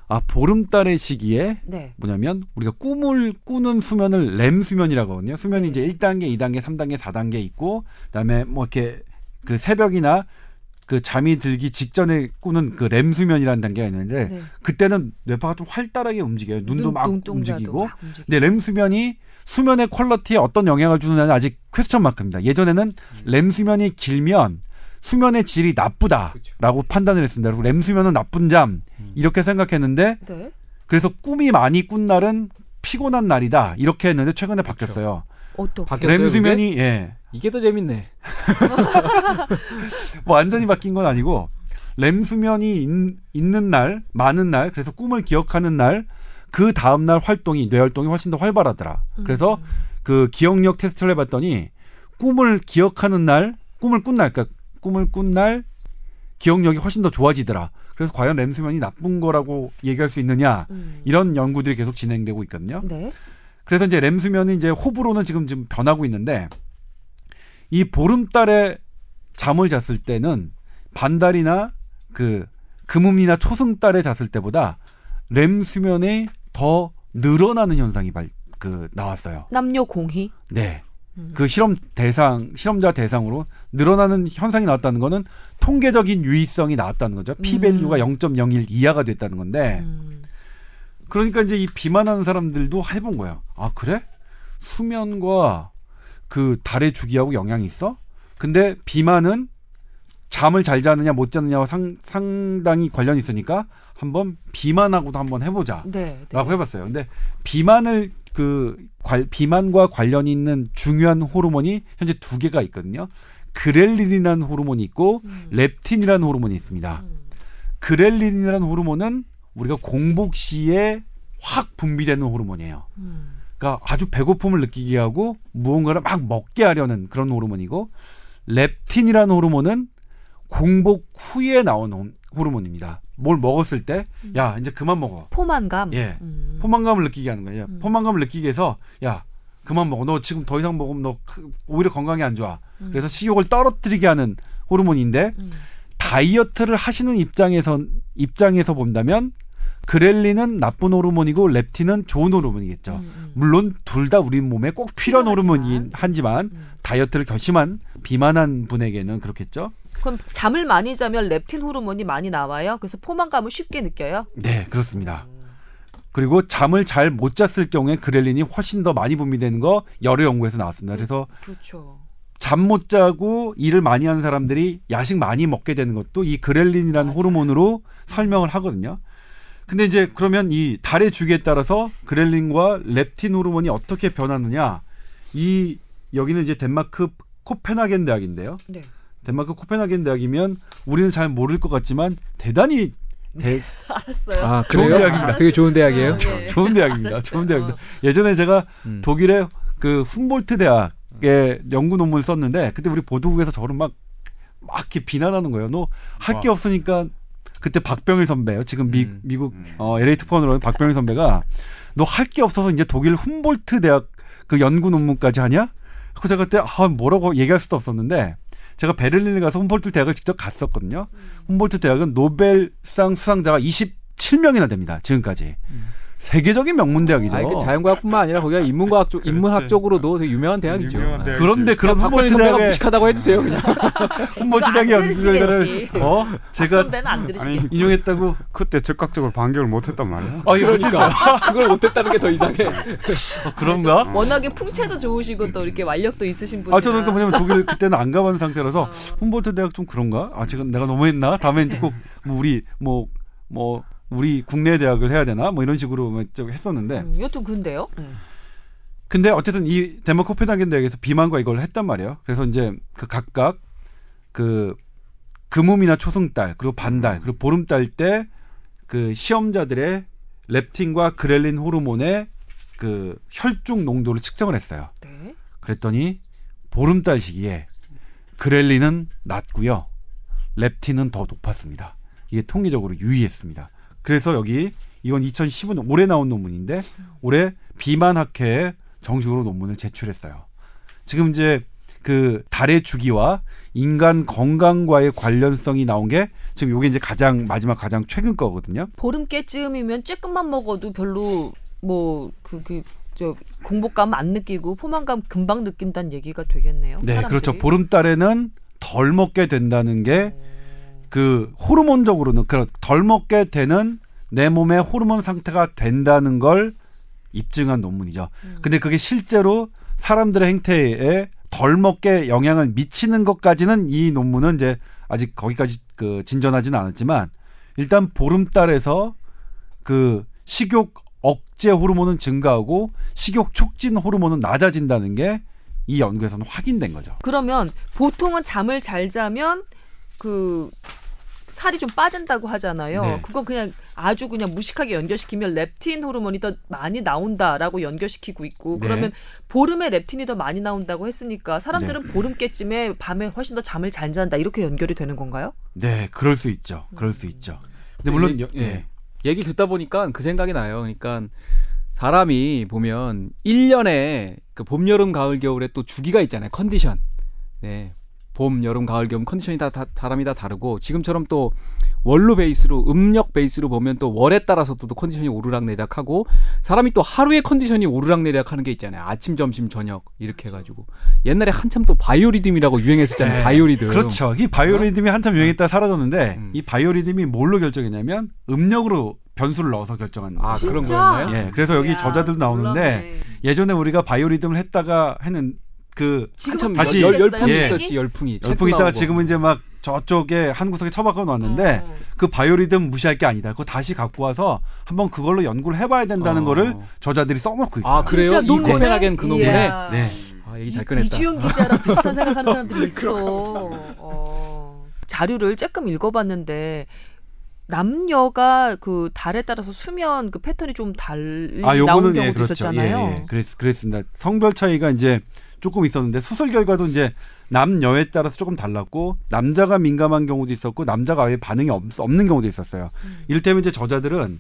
아 보름달의 시기에 네. 뭐냐면 우리가 꿈을 꾸는 수면을 렘 수면이라고 하거든요. 수면이 네. 이제 1단계, 2단계, 3단계, 4단계 있고 그다음에 뭐 이렇게 그 새벽이나 그 잠이 들기 직전에 꾸는 그 렘 수면이라는 단계가 있는데 네. 그때는 뇌파가 좀 활달하게 움직여요. 눈도 눈- 막 움직이고 막 움직이고. 근데 렘 수면이 수면의 퀄러티에 어떤 영향을 주느냐는 아직 퀘스천 마크입니다. 예전에는 렘 수면이 길면 수면의 질이 나쁘다라고 판단을 했습니다. 그리고 렘 수면은 나쁜 잠 이렇게 생각했는데 네. 그래서 꿈이 많이 꾼 날은 피곤한 날이다 이렇게 했는데 최근에 바뀌었어요. 어떻게? 바뀌었어요, 렘? 수면이 예, 이게 더 재밌네. (laughs) 뭐 완전히 바뀐 건 아니고 렘 수면이 있, 있는 날, 많은 날, 그래서 꿈을 기억하는 날, 그 다음 날 활동이 뇌 활동이 훨씬 더 활발하더라. 그래서 음. 그 기억력 테스트를 해봤더니 꿈을 기억하는 날, 꿈을 꾼 날, 그러니까 꿈을 꾼 날 기억력이 훨씬 더 좋아지더라. 그래서 과연 렘 수면이 나쁜 거라고 얘기할 수 있느냐 음. 이런 연구들이 계속 진행되고 있거든요. 네. 그래서 이제 렘 수면이 이제 호불호는 지금 좀 변하고 있는데 이 보름달에 잠을 잤을 때는 반달이나 그 그믐이나 초승달에 잤을 때보다 렘 수면이 더 늘어나는 현상이 발, 그 나왔어요. 남녀 공히. 네. 음. 그 실험 대상 실험자 대상으로 늘어나는 현상이 나왔다는 거는 통계적인 유의성이 나왔다는 거죠. p 밸류가 0.01 이하가 됐다는 건데 음. 그러니까 이제 이 비난하는 사람들도 해본 거예요. 아 그래? 수면과 그 달의 주기하고 영향이 있어? 근데 비만은 잠을 잘 자느냐 못 자느냐와 상, 상당히 관련이 있으니까 한번 비만하고도 한번 해보자. 네. 네. 라고 해봤어요. 근데 비만을 그 관- 비만과 관련이 있는 중요한 호르몬이 현재 두 개가 있거든요. 그렐린이라는 호르몬이 있고 음. 렙틴이라는 호르몬이 있습니다. 음. 그렐린이라는 호르몬은 우리가 공복 시에 확 분비되는 호르몬이에요. 음. 그러니까 아주 배고픔을 느끼게 하고 무언가를 막 먹게 하려는 그런 호르몬이고 렙틴이라는 호르몬은 공복 후에 나오는 호- 호르몬입니다. 뭘 먹었을 때야 이제 그만 먹어. 포만감. 예. 음. 포만감을 느끼게 하는 거예요. 음. 포만감을 느끼게 해서 야 그만 먹어. 너 지금 더 이상 먹으면 너 크- 오히려 건강에 안 좋아. 음. 그래서 식욕을 떨어뜨리게 하는 호르몬인데 음. 다이어트를 하시는 입장에서 입장에서 본다면 그렐린은 나쁜 호르몬이고 렙틴은 좋은 호르몬이겠죠. 음, 음. 물론 둘 다 우리 몸에 꼭 필요한. 호르몬이긴 하지만 음. 다이어트를 결심한 비만한 분에게는 그렇겠죠. 그럼 잠을 많이 자면 렙틴 호르몬이 많이 나와요. 그래서 포만감을 쉽게 느껴요. 네, 그렇습니다. 그리고 잠을 잘 못 잤을 경우에 그렐린이 훨씬 더 많이 분비되는 거 여러 연구에서 나왔습니다. 그래서 그렇죠. 잠 못 자고 일을 많이 하는 사람들이 야식 많이 먹게 되는 것도 이 그렐린이라는 맞아요. 호르몬으로 설명을 하거든요. 근데 이제 그러면 이 달의 주기에 따라서 그렐린과 렙틴 호르몬이 어떻게 변하느냐? 이 여기는 이제 덴마크 코펜하겐 대학인데요. 네. 덴마크 코펜하겐 대학이면 우리는 잘 모를 것 같지만 대단히 대, (laughs) 알았어요. 아 좋은 그래요? 대학입니다. 되게 좋은 대학이에요. 어, 네. 좋은 대학입니다. 알았어요. 좋은 대학입니다. 어. 예전에 제가 음. 독일의 그 훔볼트 대학의 연구 논문을 썼는데 그때 우리 보도국에서 저를 막, 막 이렇게 비난하는 거예요. 너 할게 와. 없으니까 그때 박병일 선배요. 지금 미, 음. 미국 음. 어, LA 특파원으로 박병일 선배가 너 할 게 없어서 이제 독일 훔볼트 대학 그 연구 논문까지 하냐? 그 제가 그때 아 뭐라고 얘기할 수도 없었는데 제가 베를린에 가서 훔볼트 대학을 직접 갔었거든요. 훔볼트 대학은 노벨상 수상자가 27명이나 됩니다. 지금까지. 세계적인 명문 대학이죠. 아니 그 자연과학뿐만 아니라 거기가 인문과학 쪽. 인문학 쪽으로도 되게 유명한 대학이죠. 유명한 아. 대학. 그런데 그런 훔볼트 선배가 무식하다고 해주세요 그냥. (laughs) 안 대학의 연구결과를. 어박 제가 선배는 안 들으시겠지. 아니, 인용했다고 그때 즉각적으로 반격을 못했단 말이야. 아 이거 그러니까 (laughs) 그걸 못했다는 게 더 이상해. 어, 그런가? 워낙에 풍채도 좋으시고 또 이렇게 완력도 있으신 분이 아 저는 그 뭐냐면 독일 그때는 안 가본 상태라서 훔볼트 대학 좀 그런가? 아 지금 내가 너무했나? 다음엔 꼭 뭐 우리 뭐뭐 우리 국내 대학을 해야 되나? 뭐 이런 식으로 뭐좀 했었는데 음, 여튼 근데요. 음. 근데 어쨌든 이 덴마크 코펜하겐 대학에서 비만과 이걸 했단 말이에요. 그래서 이제 그 각각 그 금음이나 초승달 그리고 반달 그리고 보름달 때 그 시험자들의 렙틴과 그렐린 호르몬의 그 혈중 농도를 측정을 했어요. 네. 그랬더니 보름달 시기에 그렐린은 낮고요. 렙틴은 더 높았습니다. 이게 통계적으로 유의했습니다. 그래서 여기 이건 2015년 올해 나온 논문인데 올해 비만 학회에 정식으로 논문을 제출했어요. 지금 이제 그 달의 주기와 인간 건강과의 관련성이 나온 게 지금 요게 이제 가장 마지막 가장 최근 거거든요. 보름께쯤이면 쬐끔만 먹어도 별로 뭐그그저 공복감 안 느끼고 포만감 금방 느낀다는 얘기가 되겠네요. 네, 사람들이. 그렇죠. 보름달에는 덜 먹게 된다는 게 그 호르몬적으로는 그런 덜 먹게 되는 내 몸의 호르몬 상태가 된다는 걸 입증한 논문이죠. 음. 근데 그게 실제로 사람들의 행태에 덜 먹게 영향을 미치는 것까지는 이 논문은 이제 아직 거기까지 그 진전하지는 않았지만 일단 보름달에서 그 식욕 억제 호르몬은 증가하고 식욕 촉진 호르몬은 낮아진다는 게 이 연구에서는 확인된 거죠. 그러면 보통은 잠을 잘 자면 그 살이 좀 빠진다고 하잖아요. 네. 그거 그냥 아주 그냥 무식하게 연결시키면 렙틴 호르몬이 더 많이 나온다라고 연결시키고 있고 네. 그러면 보름에 렙틴이 더 많이 나온다고 했으니까 사람들은 보름께쯤에 밤에 훨씬 더 잠을 잘 잔다 이렇게 연결이 되는 건가요? 네, 그럴 수 있죠. 그럴 수 있죠. 근데 물론 예. 예. 얘기 듣다 보니까 그 생각이 나요. 그러니까 사람이 보면 1년에 그 봄, 여름, 가을, 겨울에 또 주기가 있잖아요. 컨디션. 네. 봄, 여름, 가을, 겨울 컨디션이 다, 다 사람이 다 다르고 지금처럼 또 월로 베이스로 음력 베이스로 보면 또 월에 따라서 또, 또 컨디션이 오르락내리락하고 사람이 또 하루의 컨디션이 오르락내리락하는 게 있잖아요. 아침, 점심, 저녁 이렇게 해가지고 옛날에 한참 또 바이오리듬이라고 유행했었잖아요. 네. 바이오리듬. 그렇죠. 이 바이오리듬이 한참 유행했다 사라졌는데 음. 이 바이오리듬이 뭘로 결정했냐면 음력으로 변수를 넣어서 결정한 아 진짜? 그런 거였나요? 예, 그래서 여기 이야, 저자들도 나오는데 몰랐네. 예전에 우리가 바이오리듬을 했다가 했는 그 한참 다시 열, 열풍이 예. 있었지 열풍이. 열풍 있다가 나오고. 지금은 이제 막 저쪽에 한 구석에 처박아 놨는데 어. 그 바이오리듬 무시할 게 아니다. 그거 다시 갖고 와서 한번 그걸로 연구를 해봐야 된다는 어. 거를 저자들이 써놓고 있어요. 아 그래요? 이 논문에? 코펜하겐 그 논문에. 이야. 네. 아 얘기 잘 이- 꺼냈다. 이주영 기자랑 (laughs) 비슷한 생각하는 사람들이 있어. 어. 자료를 조금 읽어봤는데 남녀가 그 달에 따라서 수면 그 패턴이 좀 달리 아, 나온 요거는 경우도 예, 그렇죠. 있었잖아요. 예, 예. 그랬, 그랬습니다. 성별 차이가 이제 조금 있었는데 수술 결과도 이제 남녀에 따라서 조금 달랐고 남자가 민감한 경우도 있었고 남자가 아예 반응이 없, 없는 경우도 있었어요. 음. 이를테면 이제 저자들은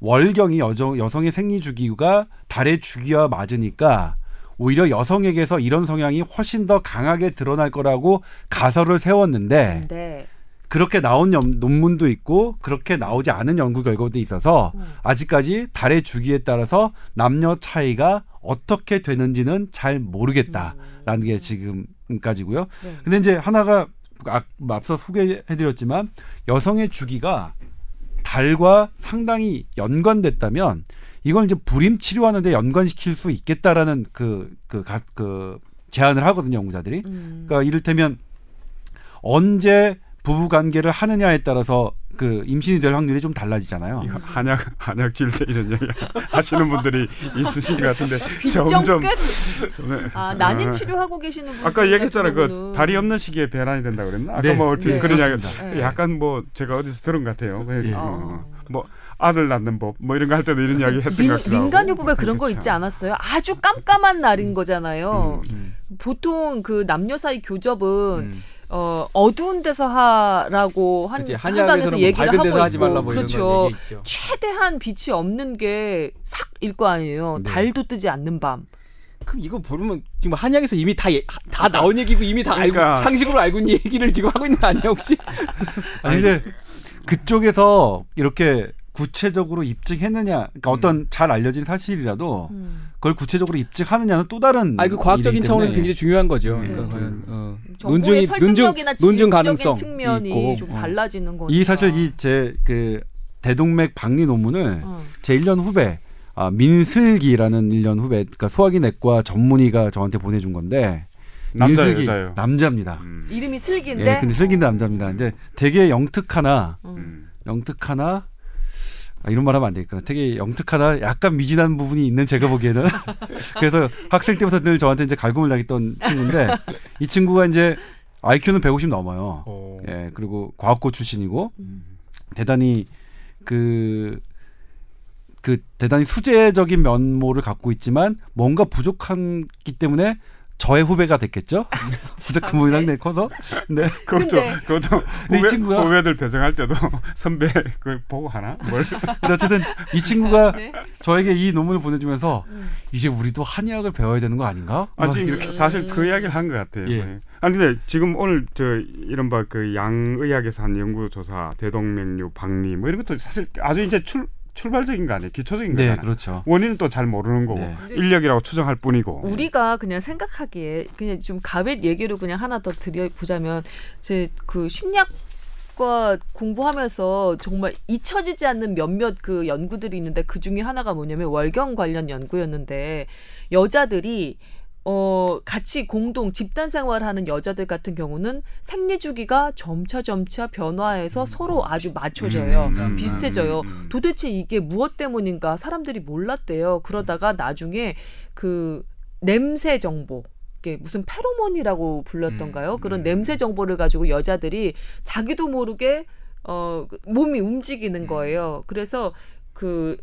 월경이 여정, 여성의 생리 주기가 달의 주기와 맞으니까 오히려 여성에게서 이런 성향이 훨씬 더 강하게 드러날 거라고 가설을 세웠는데 네. 그렇게 나온 연- 논문도 있고 그렇게 나오지 않은 연구 결과도 있어서 음. 아직까지 달의 주기에 따라서 남녀 차이가 어떻게 되는지는 잘 모르겠다라는 게 지금까지고요. 네. 근데 이제 하나가 아- 앞서 소개해드렸지만 여성의 주기가 달과 상당히 연관됐다면 이걸 이제 불임 치료하는데 연관시킬 수 있겠다라는 그, 그, 가, 그 제안을 하거든요, 연구자들이. 음. 그러니까 이를테면 언제 부부 관계를 하느냐에 따라서 그 임신이 될 확률이 좀 달라지잖아요. 한약 한약 질때 이런 얘기 하시는 분들이 있으신 것 같은데 점점 끝. 좀- 아 난임 어, 치료하고 계시는 분. 아까 얘기했잖아요. 그 다리 없는 시기에 배란이 된다 그랬나? 아까 네. 뭐 얼핏 네. 그런 이야기. 네. 약간 뭐 제가 어디서 들은 것 같아요. 그, 예. 어, 뭐 아들 낳는 법 뭐 이런 거 할 때도 이런 이야기 했던 민, 것 같기도. 민간요법에 그런 거 그렇죠. 있지 않았어요? 아주 깜깜한 날인 거잖아요. 음. 보통 그 남녀 사이 교접은 음. 어, 어두운 데서 하라고 한 그치, 한의학에서는 뭐 얘기를 밝은 하고 데서 하지 있고, 말라 뭐 그렇죠. 거 얘기 있죠. 최대한 빛이 없는 게 삭일 거 아니에요. 네. 달도 뜨지 않는 밤. 그럼 이거 보면 지금 한약에서 이미 다, 예- 다 나온 얘기고 이미 다 그러니까. 알고 상식으로 알고 있는 얘기를 지금 하고 있는 거 아니야 혹시? 아니 근데 그쪽에서 이렇게 구체적으로 입증했느냐, 그러니까 어떤 잘 알려진 사실이라도 그걸 구체적으로 입증하느냐는 또 다른. 아니 그 과학적인 차원에서 굉장히 중요한 거죠. 음. 그러니까 과연 어, 정보의 논증이 설득력이나 논증 논증 가능성 측면이 있고 좀 어. 달라지는 거죠. 이 사실 이 제 그 대동맥 박리 논문을 어. 제 1년 후배 아, 민슬기라는 1년 후배 그러니까 소화기 내과 전문의가 저한테 보내준 건데 여자예요? 남자입니다. 음. 이름이 슬기인데 예, 근데 슬기는 남자입니다. 근데 되게 영특하나 음. 영특하나 아, 이런 말 하면 안 되겠구나. 되게 영특하나 약간 미진한 부분이 있는 제가 보기에는 (laughs) 그래서 학생 때부터 늘 저한테 이제 갈굼을 당했던 친구인데 이 친구가 이제 IQ는 150 넘어요. 어. 예, 그리고 과학고 출신이고 음. 대단히 그, 그 대단히 수재적인 면모를 갖고 있지만 뭔가 부족하기 때문에 저의 후배가 됐겠죠? 부족한 부분이 상당히 커서. 근데 그것도 근데- 그것도 근데 이 후배, 친구가- 후배들 배정할 때도 (laughs) 선배 그걸 보고 하나? 뭘? (laughs) 근데 어쨌든 이 친구가 네. 저에게 이 논문을 보내주면서 음. 이제 우리도 한의학을 배워야 되는 거 아닌가? 아, 막 지금 이렇게 사실 그 이야기를 한 것 같아요. 예. 예. 아니 근데 지금 오늘 저 이른바 그 양의학에서 한 연구조사 대동맥류 박리 뭐 이런 것도 사실 아주 이제 출 출발적인 거 아니에요? 기초적인 네, 거잖아요. 그렇죠. 원인은 또 잘 모르는 거고 네. 인력이라고 추정할 뿐이고. 우리가 그냥 생각하기에 그냥 좀 가벳 얘기로 그냥 하나 더 드려 보자면 제 그 심리학 과 공부하면서 정말 잊혀지지 않는 몇몇 그 연구들이 있는데 그 중에 하나가 뭐냐면 월경 관련 연구였는데 여자들이 어 같이 공동 집단 생활하는 여자들 같은 경우는 생리 주기가 점차 점차 변화해서 서로 아주 맞춰져요. 음, 음, 비슷해져요. 음, 음. 도대체 이게 무엇 때문인가 사람들이 몰랐대요. 그러다가 나중에 그 냄새 정보 이게 무슨 페로몬이라고 불렀던가요? 음, 그런 음. 냄새 정보를 가지고 여자들이 자기도 모르게 어그 몸이 움직이는 거예요. 그래서 그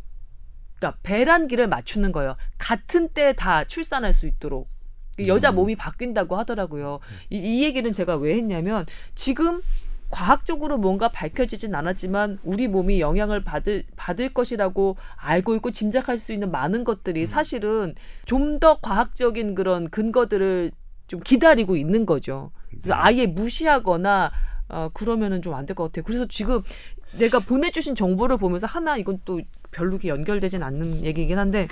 그러니까 배란기를 맞추는 거예요. 같은 때 다 출산할 수 있도록 여자 몸이 바뀐다고 하더라고요. 이, 이 얘기는 제가 왜 했냐면 지금 과학적으로 뭔가 밝혀지진 않았지만 우리 몸이 영향을 받을 받을 것이라고 알고 있고 짐작할 수 있는 많은 것들이 사실은 좀 더 과학적인 그런 근거들을 좀 기다리고 있는 거죠. 그래서 아예 무시하거나 어, 그러면은 좀 안 될 것 같아요. 그래서 지금 내가 보내주신 정보를 보면서 하나 이건 또 별로 이렇게 연결되진 않는 얘기긴 한데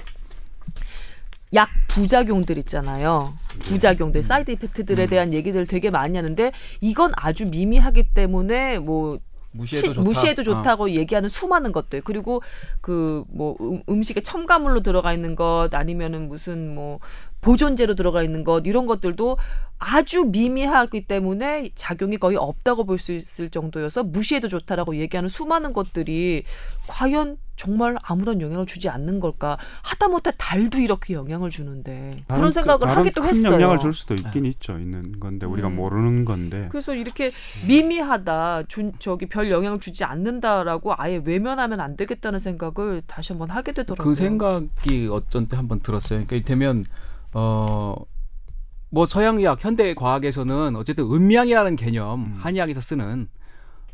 약 부작용들 있잖아요. 부작용들, side effect들에 대한 얘기들 되게 많이 하는데 이건 아주 미미하기 때문에 뭐 무시해도 치- 좋다. 무시해도 어. 좋다고 얘기하는 수많은 것들 그리고 그 뭐 음식에 첨가물로 들어가 있는 것 아니면은 무슨 뭐 보존제로 들어가 있는 것 이런 것들도 아주 미미하기 때문에 작용이 거의 없다고 볼 수 있을 정도여서 무시해도 좋다라고 얘기하는 수많은 것들이 과연 정말 아무런 영향을 주지 않는 걸까 하다못해 달도 이렇게 영향을 주는데 나름 그런 생각을 그- 나름 하기도 큰 했어요. 영향을 줄 수도 있긴 있죠. 있는 건데 우리가 음. 모르는 건데. 그래서 이렇게 미미하다, 준, 저기 별 영향을 주지 않는다라고 아예 외면하면 안 되겠다는 생각을 다시 한번 하게 되더라고요. 그 생각이 어쩐 때 한번 들었어요. 그러니까 되면 어. 뭐 서양의학, 현대 과학에서는 어쨌든 음양이라는 개념, 한의학에서 쓰는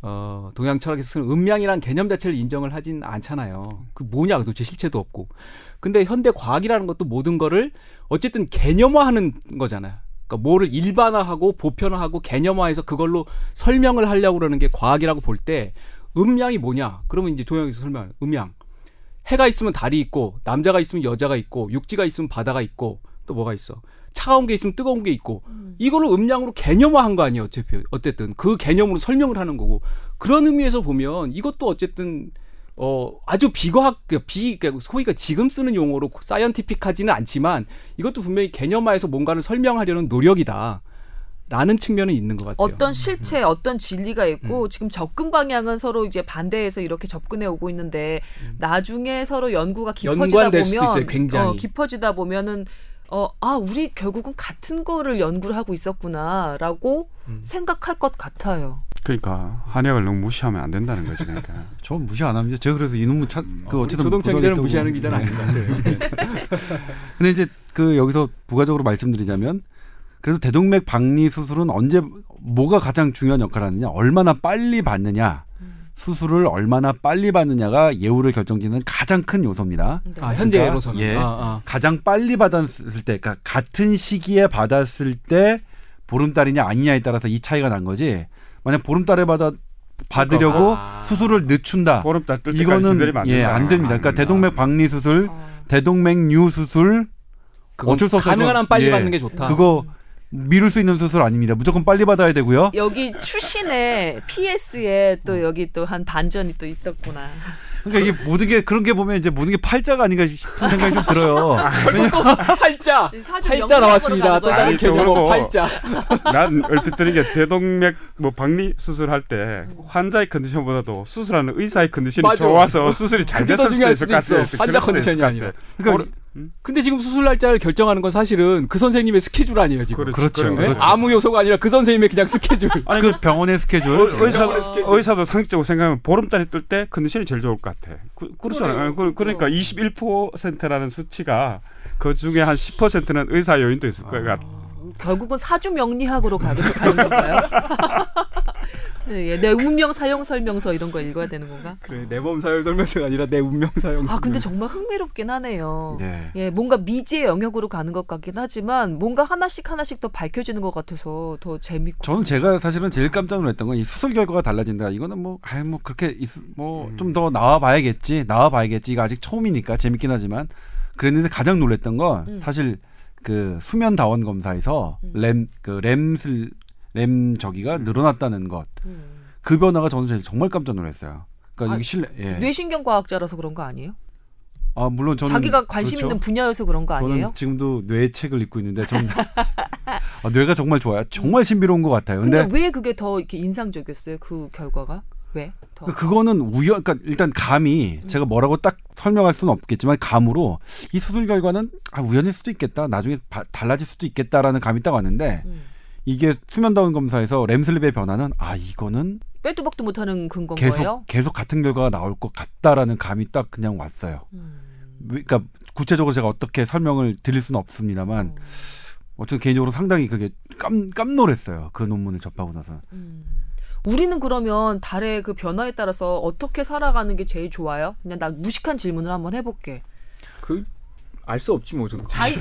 어, 동양 철학에서 쓰는 음양이라는 개념 자체를 인정을 하진 않잖아요. 그 뭐냐 도대체 실체도 없고. 근데 현대 과학이라는 것도 모든 거를 어쨌든 개념화하는 거잖아요. 그러니까 뭐를 일반화하고 보편화하고 개념화해서 그걸로 설명을 하려고 그러는 게 과학이라고 볼 때 음양이 뭐냐? 그러면 이제 동양에서 설명하는 음양. 해가 있으면 달이 있고 남자가 있으면 여자가 있고 육지가 있으면 바다가 있고 또 뭐가 있어? 차가운 게 있으면 뜨거운 게 있고 이거를 음량으로 개념화한 거 아니에요 어차피 어쨌든 그 개념으로 설명을 하는 거고 그런 의미에서 보면 이것도 어쨌든 어 아주 비과학 그비 그러니까 소위가 지금 쓰는 용어로 사이언티픽하지는 않지만 이것도 분명히 개념화해서 뭔가를 설명하려는 노력이다. 라는 측면은 있는 것 같아요. 어떤 실체, 어떤 진리가 있고 지금 접근 방향은 서로 이제 반대해서 이렇게 접근해 오고 있는데 나중에 서로 연구가 깊어지다 연관될 수도 보면 있어요, 굉장히. 어, 깊어지다 보면은 어, 아, 우리 결국은 같은 거를 연구를 하고 있었구나라고 음. 생각할 것 같아요. 그러니까 한약을 너무 무시하면 안 된다는 거지. 그러니까. (laughs) 저 무시 안 합니다. 제가 그래서 이놈을 찾, 그 어쨌든 있다고. 무시하는 기자는 네. 아닌 것 같아요. (laughs) 근데 이제 그 여기서 부가적으로 말씀드리자면 그래서 대동맥 박리 수술은 언제 뭐가 가장 중요한 역할을 하느냐 얼마나 빨리 받느냐 수술을 얼마나 빨리 받느냐가 예후를 결정짓는 가장 큰 요소입니다. 네. 아, 현재 그러니까, 예로서는. 예. 아, 아. 가장 빨리 받았을 때, 그러니까 같은 시기에 받았을 때 보름달이냐 아니냐에 따라서 이 차이가 난 거지. 만약 보름달에 받아 받으려고 아. 수술을 늦춘다. 보름달 이거는 예. 안 됩니다. 그러니까 대동맥 박리 수술, 어. 대동맥류 수술 그건 어쩔 수 없어요. 가능한 한. 빨리 예. 받는 게 좋다. 그거 미룰 수 있는 수술 아닙니다. 무조건 빨리 받아야 되고요. 여기 추신에 PS에 또 여기 또 한 반전이 또 있었구나. 그러니까 이게 모든 게 그런 게 보면 이제 모든 게 팔자가 아닌가 싶은 생각이 좀 들어요. 팔자. 팔자 나왔습니다. 또. 다른 개념 팔자. 난 얼핏 들은 게 대동맥 뭐 박리 수술할 때 환자의 컨디션보다도 수술하는 의사의 컨디션이 맞아. 좋아서 수술이 잘 됐을 수도 있을 것 같아요. 환자 컨디션이 것 아니라. 그러니까 보름- 음? 근데 지금 수술 날짜를 결정하는 건 사실은 그 선생님의 스케줄 아니에요 지금. 그렇죠. 그렇죠. 거죠. 아무 요소가 아니라 그 선생님의 그냥 스케줄. (laughs) 아니 그 병원의 스케줄. 의사, 병원의 스케줄. 의사도 상식적으로 생각하면 보름달이 뜰때 컨디션이 제일 좋을 것 같아. 그, 그렇잖아요. 그, 그러니까 21%라는 수치가 그 중에 한 10%는 의사 요인도 있을 것 같아. 결국은 사주 명리학으로 가는 가는 건가요? (laughs) 예, 내 운명 사용 설명서 이런 거 읽어야 되는 건가? 그래 내 몸 사용 설명서가 아니라 내 운명 사용. 아 근데 정말 흥미롭긴 하네요. 네. 예, 뭔가 미지의 영역으로 가는 것 같긴 하지만 뭔가 하나씩 하나씩 더 밝혀지는 것 같아서 더 재밌고. 저는 제가 사실은 제일 깜짝 놀랐던 건 이 수술 결과가 달라진다. 이거는 뭐, 아이 뭐 그렇게 뭐 좀더 나와봐야겠지, 나와봐야겠지. 이거 아직 처음이니까 재밌긴 하지만 그랬는데 가장 놀랐던 건 음. 사실 그 수면 다원 검사에서 음. 램그 램슬 램 저기가 늘어났다는 것. 음. 그 변화가 저는 제일 정말 깜짝 놀랐어요. 그러니까 아, 이게 실내. 예. 뇌신경 과학자라서 그런 거 아니에요? 아 물론 저는 자기가 관심 그렇죠. 있는 분야여서 그런 거 아니에요? 저는 지금도 뇌 책을 읽고 있는데 전 (laughs) 아, 뇌가 정말 좋아요. 정말 신비로운 것 같아요. 근데 근데 왜 그게 더 이렇게 인상적이었어요? 그 결과가 왜? 더. 그- 그거는 우연, 그러니까 일단 감이 제가 뭐라고 딱 설명할 수는 없겠지만 감으로 이 수술 결과는 아, 우연일 수도 있겠다. 나중에 바- 달라질 수도 있겠다라는 감이 딱 왔는데 음. 이게 수면다운 검사에서 램슬립의 변화는 아 이거는 빼도 박도 못하는 근거인 계속 거예요? 계속 같은 결과가 나올 것 같다라는 감이 딱 그냥 왔어요. 음. 그러니까 구체적으로 제가 어떻게 설명을 드릴 수는 없습니다만 음. 어쨌든 개인적으로 상당히 그게 깜 깜놀했어요. 그 논문을 접하고 나서. 음. 우리는 그러면 달의 그 변화에 따라서 어떻게 살아가는 게 제일 좋아요? 그냥 나 무식한 질문을 한번 해볼게. 그 알 수 없지 뭐 저도. 다이,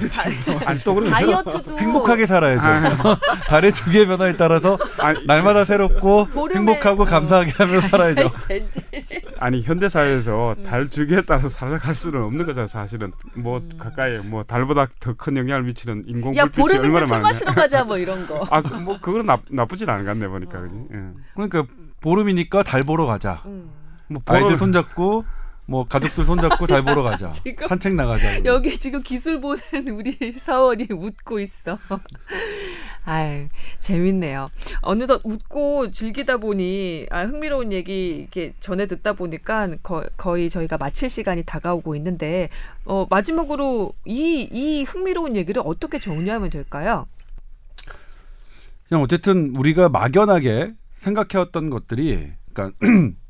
또 그런 다이어트도 행복하게 살아야죠. (laughs) 달의 주기의 변화에 따라서 아니, 날마다 새롭고 행복하고 어. 감사하게 하면서 살아야죠. 아니 현대 사회에서 음. 달 주기에 따라서 살아갈 수는 없는 거잖아 사실은 뭐 가까이 뭐 달보다 더 큰 영향을 미치는 인공 야 불빛이 얼마나 술 많은데 마시러 가자 뭐 이런 거. 아뭐 그거는 나, 나쁘진 않은 것 같네 보니까 그지 예. 그러니까 보름이니까 달 보러 가자. 음. 뭐 아이들 보러 손잡고 뭐 가족들 손잡고 달 보러 가자. (laughs) 산책 나가자. 여기 지금 기술 보는 우리 사원이 웃고 있어. (laughs) 아유, 재밌네요. 어느덧 웃고 즐기다 보니 아, 흥미로운 얘기 이렇게 전해 듣다 보니까 거, 거의 저희가 마칠 시간이 다가오고 있는데 어, 마지막으로 이, 이 흥미로운 얘기를 어떻게 정리하면 될까요? 그냥 어쨌든 우리가 막연하게 생각해왔던 것들이 그러니까 (clears throat)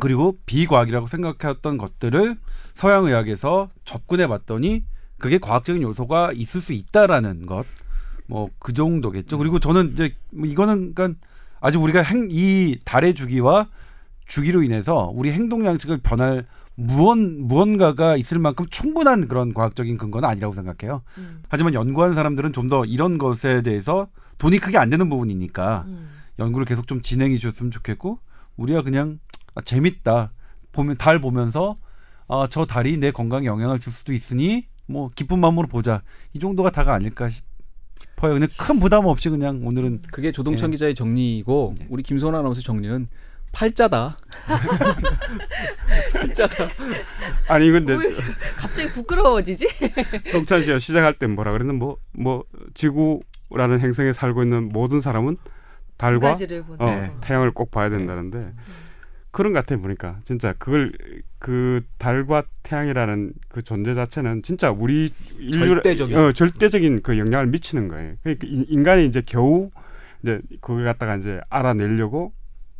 그리고 비과학이라고 생각해왔던 것들을 서양 의학에서 접근해 봤더니 그게 과학적인 요소가 있을 수 있다라는 것. 뭐 그 정도겠죠. 그리고 저는 이제 뭐 이거는 그러니까 아주 우리가 행, 이 달의 주기와 주기로 인해서 우리 행동 양식을 변할 무언 무언가가 있을 만큼 충분한 그런 과학적인 근거는 아니라고 생각해요. 음. 하지만 연구하는 사람들은 좀 더 이런 것에 대해서 돈이 크게 안 되는 부분이니까 음. 연구를 계속 좀 진행해 주셨으면 좋겠고 우리가 그냥 아, 재밌다 보면 달 보면서 아, 저 달이 내 건강에 영향을 줄 수도 있으니 뭐 기쁜 마음으로 보자 이 정도가 다가 아닐까 싶- 싶어요. 근데 큰 부담 없이 그냥 오늘은 그게 조동천 네. 기자의 정리이고 네. 우리 김소원 아나운서 정리는 팔자다. (laughs) 팔자다. 아니 근데 왜 갑자기 부끄러워지지? (laughs) 동찬 씨가 시작할 때 뭐라 그랬는 뭐뭐 지구라는 행성에 살고 있는 모든 사람은 두 달과 어, 네. 태양을 꼭 봐야 된다는데 그런 것 같아 보니까 진짜 그걸 그 달과 태양이라는 그 존재 자체는 진짜 우리 인류 절대적인. 어, 절대적인 그 영향을 미치는 거예요. 그러니까 인- 인간이 이제 겨우 이제 그걸 갖다가 이제 알아내려고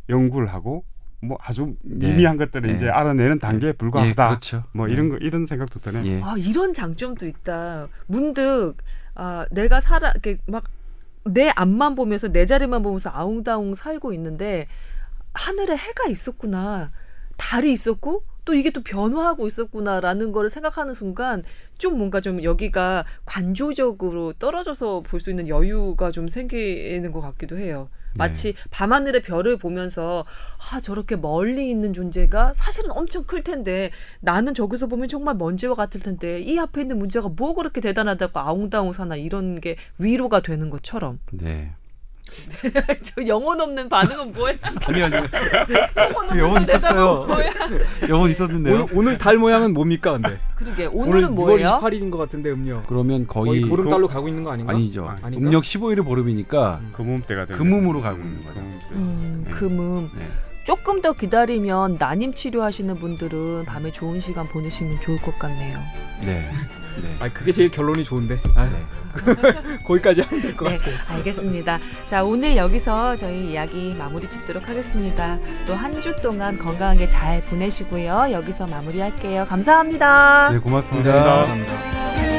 연구를 하고 뭐 아주 네. 미미한 것들을 네. 이제 알아내는 단계에 예, 불과하다. 그렇죠. 뭐 이런 거 이런 생각도 드네. 예. 아 이런 장점도 있다. 문득 아 내가 살아 이렇게 막 내 앞만 보면서 내 자리만 보면서 아웅다웅 살고 있는데 하늘에 해가 있었구나. 달이 있었고 또 이게 또 변화하고 있었구나라는 거를 생각하는 순간 좀 뭔가 좀 여기가 관조적으로 떨어져서 볼 수 있는 여유가 좀 생기는 것 같기도 해요. 마치 밤하늘의 별을 보면서 아 저렇게 멀리 있는 존재가 사실은 엄청 클 텐데 나는 저기서 보면 정말 먼지와 같을 텐데 이 앞에 있는 문제가 뭐 그렇게 대단하다고 아웅다웅 사나 이런 게 위로가 되는 것처럼 네. (laughs) 저 영혼 없는 반응은 뭐야? (laughs) 아니 아니. 저 영혼 있었어요. (laughs) 영혼 있었는데요. 오늘, 오늘 달 모양은 뭡니까 근데? 그러게 오늘 오늘은 6월 뭐예요? 28일인 것 같은데 음력. 그러면 거의 거의 보름 달로 가고 있는 거 아닌가? 아니죠. 아닌가? 음력 15일이 보름이니까 금음때가 되네. 금음으로 가고 있는 거죠. 음, 네. 금음 네. 조금 더 기다리면 난임 치료하시는 분들은 밤에 좋은 시간 보내시면 좋을 것 같네요. 네. 네. 아 그게 제일 결론이 좋은데. 아, 네. (laughs) 거기까지 하면 될것 네, 같아. 알겠습니다. 자, 오늘 여기서 저희 이야기 마무리 짓도록 하겠습니다. 또 한 주 동안 건강하게 잘 보내시고요. 여기서 마무리할게요. 감사합니다. 네, 고맙습니다. 고맙습니다. 감사합니다.